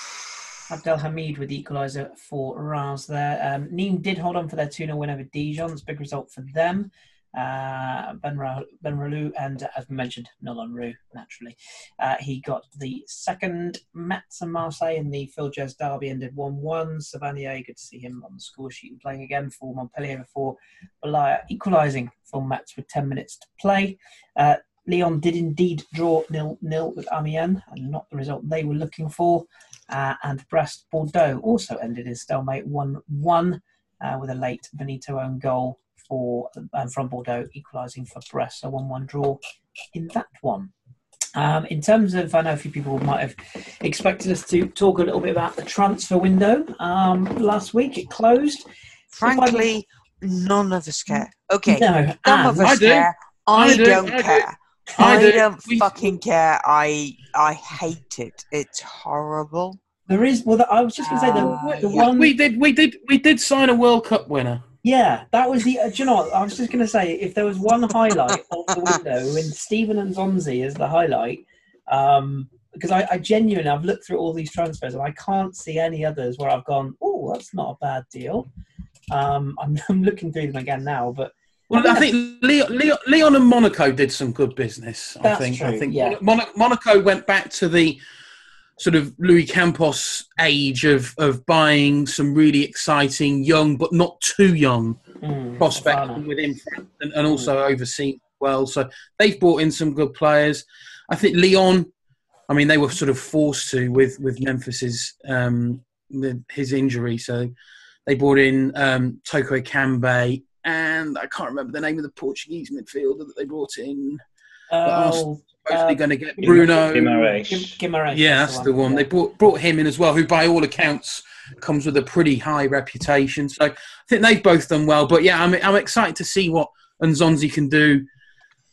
Abdel Hamid with the equaliser for Reims there. Um, Nîmes did hold on for their 2 0 win over Dijon. It's a big result for them uh, Ben, Ra- ben and as mentioned, Nolan Roux, naturally. Uh, he got the second Metz and Marseille in the Phil Jones derby and did 1 1. Savanier, good to see him on the score sheet and playing again for Montpellier before Boulaya equalising for Metz with 10 minutes to play. Uh, Lyon did indeed draw nil nil with Amiens, and not the result they were looking for. Uh, and Brest Bordeaux also ended in stalemate 1 1 uh, with a late Benito own goal for um, from Bordeaux, equalising for Brest. So 1 1 draw in that one. Um, in terms of, I know a few people might have expected us to talk a little bit about the transfer window. Um, last week it closed. Frankly, none of us care. Okay, No, some of us I do. care. I, I do, don't I do. care. I I, do. don't We- fucking care. I I hate it. It's horrible. there is. Well, I was just going to say the, Uh, the yeah. one. We did, we did, we did sign a World Cup winner. Yeah, that was the. Uh, do you know what? I was just going to say if there was one highlight of the window and Steven Nzonzi is the highlight, um, because I, I genuinely I've looked through all these transfers and I can't see any others where I've gone, oh, that's not a bad deal. Um, I'm, I'm looking through them again now, but Well, I think Lyon, Lyon, and Monaco did some good business. I That's think. I true, think yeah. Monaco went back to the sort of Luis Campos age of of buying some really exciting young but not too young mm, prospects from within France and, and also overseas well. So they've brought in some good players. I think Lyon. I mean, they were sort of forced to with with Memphis's um, his injury. So they brought in um, Toko Ekambi and I can't remember the name of the Portuguese midfielder that they brought in. Oh, Supposedly Uh, going to get Bruno. Guimaraes. Guimaraes, Yeah, that's the one. They brought brought him in as well, who by all accounts comes with a pretty high reputation. So I think they've both done well. But yeah, I'm I'm excited to see what Nzonzi can do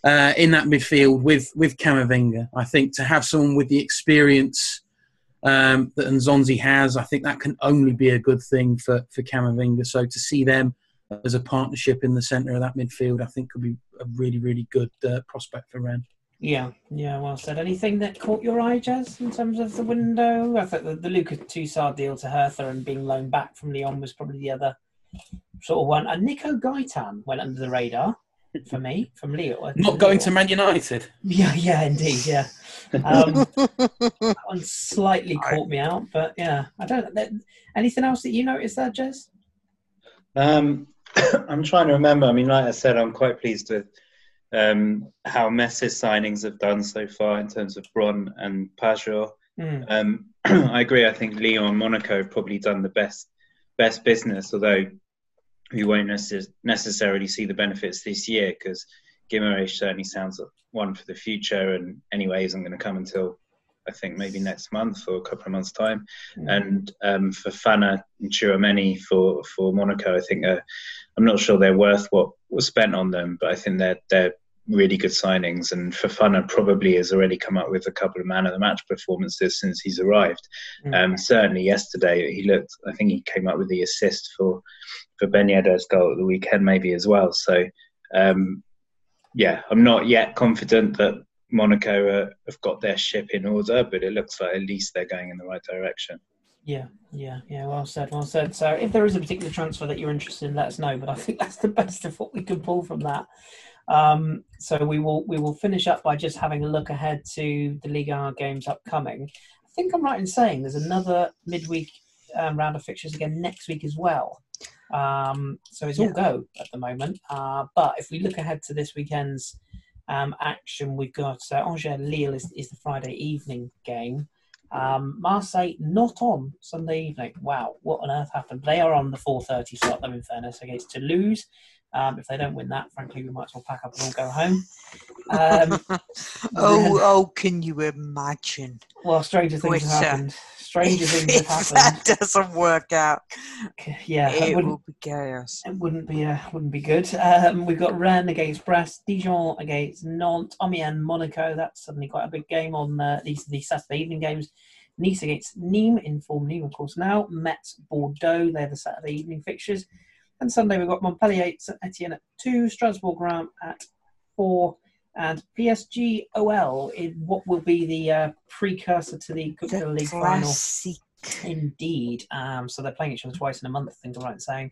uh, in that midfield with with Camavinga. I think to have someone with the experience um, that Nzonzi has, I think that can only be a good thing for for Camavinga. So to see them as a partnership in the centre of that midfield, I think could be a really really good uh, prospect for Rennes. Yeah, yeah, well said. Anything that caught your eye, Jez, in terms of the window? I thought the, the Lucas Tousart deal to Hertha and being loaned back from Lyon was probably the other sort of one. And Nico Gaitan went under the radar for me from Leo. Not going to Man United. Yeah, yeah, indeed, yeah. Um, that one slightly caught me out, but yeah, I don't. That, anything else that you noticed there, Jez? Um, I'm trying to remember. I mean, like I said, I'm quite pleased with um, how Metz's signings have done so far in terms of Bronn and Pajot. Hmm. Um, I agree. I think Lyon and Monaco have probably done the best best business, although we won't necess- necessarily see the benefits this year because Guimaraes certainly sounds like one for the future, and anyway isn't going to come until I think maybe next month or a couple of months time. Hmm. And um, Fofana and Tchouameni for for Monaco, I think uh, I'm not sure they're worth what was spent on them, but I think they're they're really good signings. And Fofana probably has already come up with a couple of man of the match performances since he's arrived. Hmm. Um, certainly yesterday he looked. I think he came up with the assist for for Ben Yedder's goal at the weekend, maybe as well. So um, yeah, I'm not yet confident that Monaco uh, have got their ship in order, but it looks like at least they're going in the right direction. Yeah, yeah, yeah. Well said, well said. So, if there is a particular transfer that you're interested in, let us know. But I think that's the best of what we can pull from that. Um, so we will we will finish up by just having a look ahead to the Ligue 1 games upcoming. I think I'm right in saying there's another midweek um, round of fixtures again next week as well. Um, so it's all go at the moment. Uh, but if we look ahead to this weekend's um, action, we've got uh, Angers Lille is, is the Friday evening game. Um, Marseille not on Sunday evening. Wow, what on earth happened? They are on the 4:30 slot. Though, in fairness, against Toulouse. Um, if they don't win that, frankly, we might as well pack up and all go home. Um, oh, oh, can you imagine? well, stranger things have happened. Stranger if, things have that doesn't work out, Yeah, it will be chaos. it wouldn't be uh, wouldn't be good. Um, we've got Rennes against Brest, Dijon against Nantes, Amiens, Monaco. That's suddenly quite a big game on uh, these these Saturday evening games. Nice against Nîmes, in form Nîmes, of course, now. Metz, Bordeaux, they're the Saturday evening fixtures. And Sunday we've got Montpellier, St Etienne at 2, Strasbourg Reims at 4, and PSG OL in what will be the uh, precursor to the Coupe de la The League final. Indeed. Um, so they're playing each other twice in a month, I think I'm right in saying.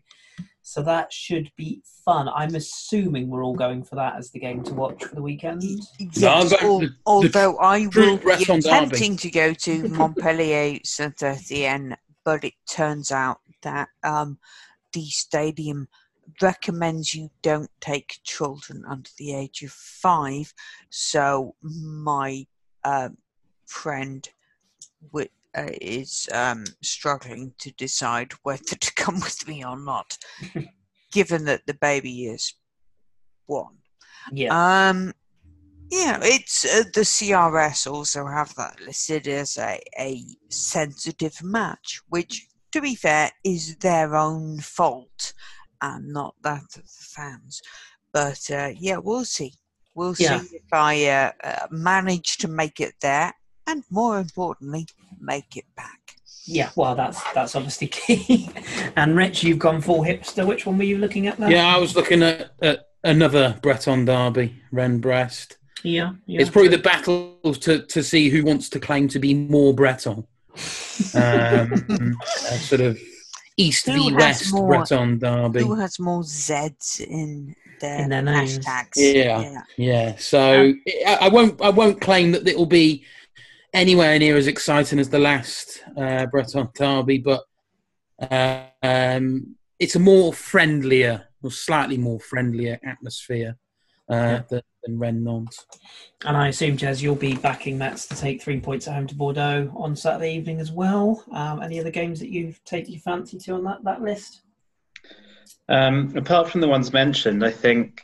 So that should be fun. I'm assuming we're all going for that as the game to watch for the weekend. Yes, I'm going al- the- although I true will be attempting to go to Montpellier Saint Etienne, but it turns out that um, the stadium recommends you don't take children under the age of five. So my um, friend wi- uh, is um, struggling to decide whether to come with me or not, given that the baby is one. Yeah. Um, Yeah, it's uh, the CRS also have that listed as a, a sensitive match, which, to be fair, is their own fault and not that of the fans. But uh, yeah, we'll see. We'll Yeah. see if I uh, uh, manage to make it there, and more importantly, make it back. Yeah, well, that's that's obviously key. and Rich, you've gone full hipster. Which one were you looking at there? Yeah, I was looking at, at another Breton derby, Rennes Brest. yeah, yeah. It's probably the battle to, to see who wants to claim to be more Breton. Um, a sort of East Who v has West more- Breton derby. Who has more Zs in their, In their hashtags? Yeah. Yeah, so I, I won't I won't claim that it will be anywhere near as exciting as the last uh, Breton derby, but uh, um, it's a more friendlier or slightly more friendlier atmosphere uh, Yeah. than, than Rennes Nantes. And I assume, Jez, you'll be backing Metz to take three points at home to Bordeaux on Saturday evening as well. Um, any other games that you take your fancy to on that, that list? Um, apart from the ones mentioned, I think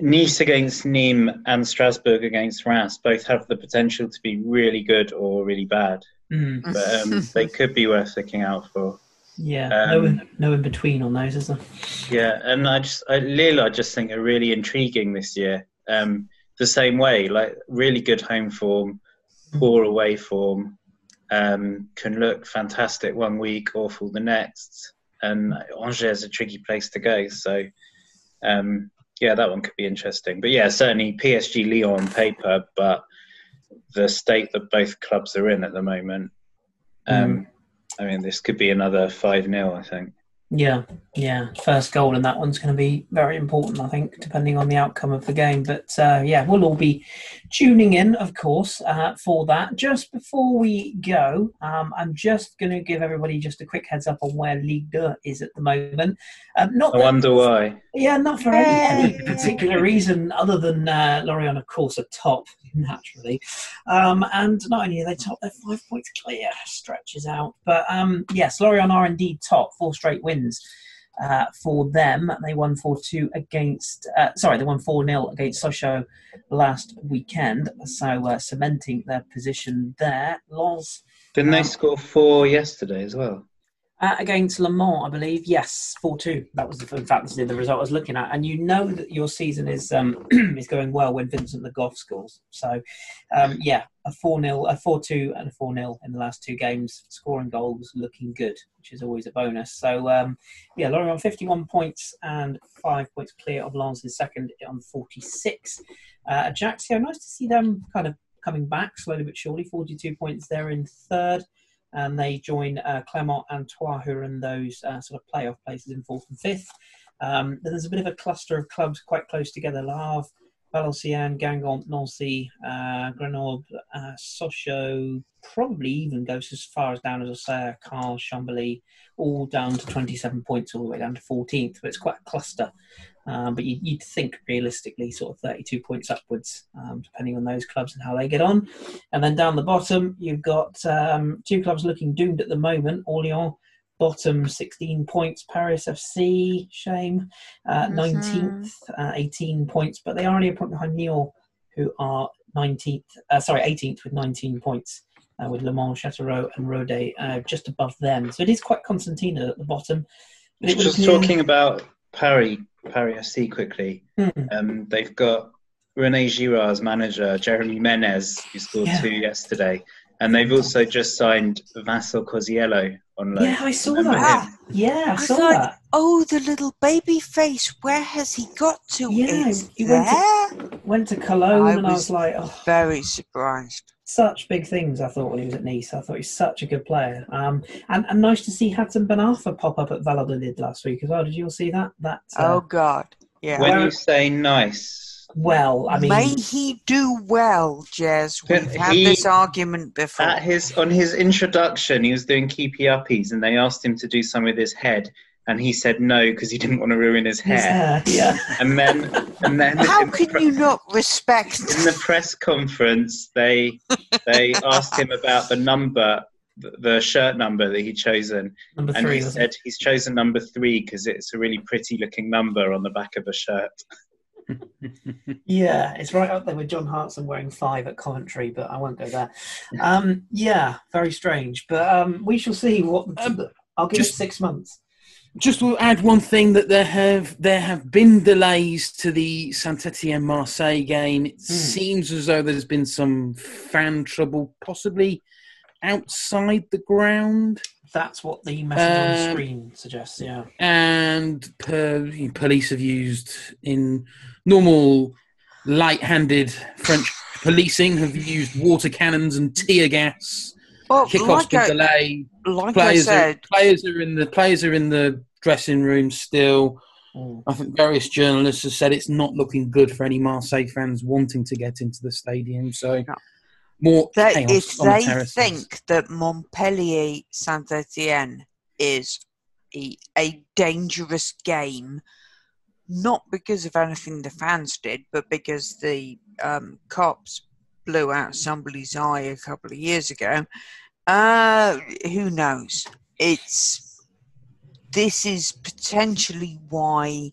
Nice against Nîmes and Strasbourg against Reims both have the potential to be really good or really bad. Mm, But um, they could be worth looking out for. Yeah, no, Um, in, no in between on those, is there? Yeah, and I just I, Lille, I just think are really intriguing this year. Um, the same way, like really good home form, poor away form, um, can look fantastic one week, awful the next. And Angers is a tricky place to go. So, um, yeah, that one could be interesting. But yeah, certainly PSG Lyon on paper, but the state that both clubs are in at the moment. Um, I mean, this could be another 5 0, I think. Yeah, yeah. First goal and that one's going to be very important, I think, depending on the outcome of the game. But uh, yeah, we'll all be tuning in, of course, uh, for that. Just before we go, um, I'm just going to give everybody just a quick heads up on where Ligue 2 is at the moment. Um, not I that- wonder why. Yeah, not for any, any particular reason other than uh, Lorient, of course, are top, naturally. Um, and not only are they top, they're five points clear, stretches out. But um, yes, Lorient are indeed top, four straight wins uh, for them. They won 4 2 against, uh, sorry, they won 4 0 against Sochaux last weekend. So uh, cementing their position there. Lens Didn't they Um, score four yesterday as well? Uh, against Le Mans, I believe. Yes, four two. That was the, in fact this is the result I was looking at. And you know that your season is um, is going well when Vincent Le Goff scores. So um, yeah, a four 0 a four two, and a four 0 in the last two games. Scoring goals, looking good, which is always a bonus. So um, yeah, Lorient on fifty one points and five points clear of Lens in second on forty six. Uh, Ajaccio, nice to see them kind of coming back slowly but surely. Forty two points there in third and they join uh, Clermont and Troyes, who are in those uh, sort of playoff places in fourth and fifth. Um, there's a bit of a cluster of clubs quite close together: Le Havre, Valenciennes, Guingamp, Nancy, uh, Grenoble, uh, Sochaux. Probably even goes as far as down as Auxerre, Caen, Chambly, all down to 27 points, all the way down to 14th. But it's quite a cluster. Um, but you, you'd think realistically, sort of 32 points upwards, um, depending on those clubs and how they get on. And then down the bottom, you've got um, two clubs looking doomed at the moment. Orleans, bottom 16 points. Paris FC, shame, uh, Mhm. 19th, uh, 18 points. But they are only a point behind Niort, who are 19th, uh, sorry, 18th with 19 points. Uh, with Le Mans, Châteauroux, and Rodez uh, just above them. So it is quite Constantina at the bottom. But it Just talking about Paris, Paris FC quickly. Hmm. Um, they've got Rene Girard's manager, Jeremy Menez, who scored Yeah. two yesterday. And they've also just signed Vincent Koziello on loan. Yeah, I saw Remember that. him? Yeah, I I saw thought- that. Oh, the little baby face. Where has he got to? Yeah, it's he went to- Went to Cologne, I and I was- was like, oh, Very surprised. Such big things. I thought when he was at Nice, I thought he's such a good player. Um, and, and nice to see Hatem Ben Arfa pop up at Valladolid last week as well. Did you all see that? That uh, oh God. Yeah. When Where- you say nice, well, I mean, May he do well, Jez. We've had he- this argument before. at his on his introduction, he was doing keepy uppies, and they asked him to do some with his head, and he said no because he didn't want to ruin his his hair. hair, yeah. And then, and then How in the can pre- you not respect? in the press conference, they they asked him about the number, the the shirt number that he'd chosen, Number and three, he was said he's chosen number three because it's a really pretty looking number on the back of a shirt. yeah, it's right up there with John Hartson wearing five at Coventry, but I won't go there. Um, yeah, very strange, but um, we shall see what. Um, I'll give just- it six months. Just to add one thing that there have there have been delays to the Saint Etienne Marseille game. It seems as though there's been some fan trouble, possibly outside the ground, That's what the message on the Um, screen suggests. Yeah. and per, police have used in normal light-handed French policing have used water cannons and tear gas. Well, Kickoff's like been delayed. like I Players are, players are in the players are in the dressing room still. Mm. I think various journalists have said it's not looking good for any Marseille fans wanting to get into the stadium. So No. more that chaos if on the they terraces. think that Montpellier Saint Etienne is a, a dangerous game, not because of anything the fans did, but because the um, cops blew out somebody's eye a couple of years ago, uh, who knows? It's this is potentially why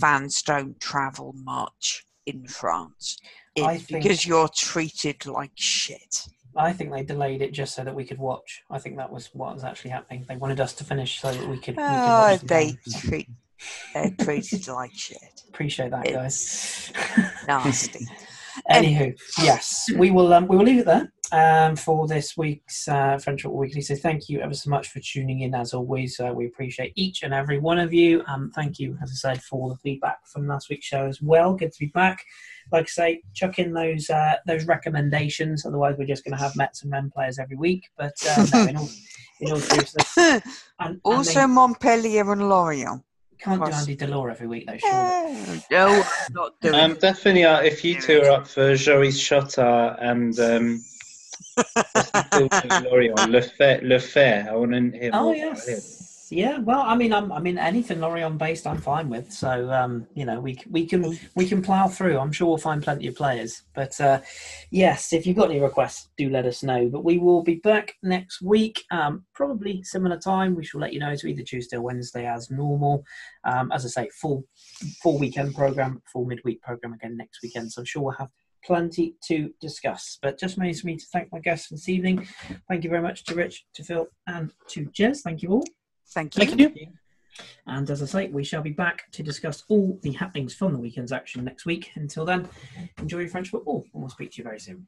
fans don't travel much in France. I It's think- because you're treated like shit. I think they delayed it just so that we could watch. I think that was what was actually happening. They wanted us to finish so that we could. we could Oh, they treat they're treated like shit. Appreciate that, guys. Nasty. Anywho, yes, we will. Um, we will leave it there um, for this week's uh, French Football Weekly. So thank you ever so much for tuning in. As always, uh, we appreciate each and every one of you. Um, thank you, as I said, for all the feedback from last week's show as well. Good to be back. Like I say, chuck in those uh, those recommendations. Otherwise, we're just going to have Metz and Men players every week. But uh, no, in all, in all seriousness, and, and also, they Montpellier and Lorient. Can't do Andy Delort every week, though. Surely. No, I'm not doing Um, definitely, uh, if you two are up for Joris Chotard and um, Lorient, Le Fée, Le Fée, I want to hear Oh more about him. Yeah. Well, I mean, I'm, I mean, anything Lorient based, I'm fine with. So, um, you know, we we can we can plough through. I'm sure we'll find plenty of players. But uh, yes, if you've got any requests, do let us know. But we will be back next week, um, probably similar time. We shall let you know. It's either Tuesday or Wednesday as normal. Um, as I say, full full weekend program, full midweek program again next weekend. So I'm sure we'll have plenty to discuss. But just remains for me to thank my guests this evening. Thank you very much to Rich, to Phil, and to Jez. Thank you all. Thank you. Thank you. And as I say, we shall be back to discuss all the happenings from the weekend's action next week. Until then, enjoy your French football, and we'll speak to you very soon.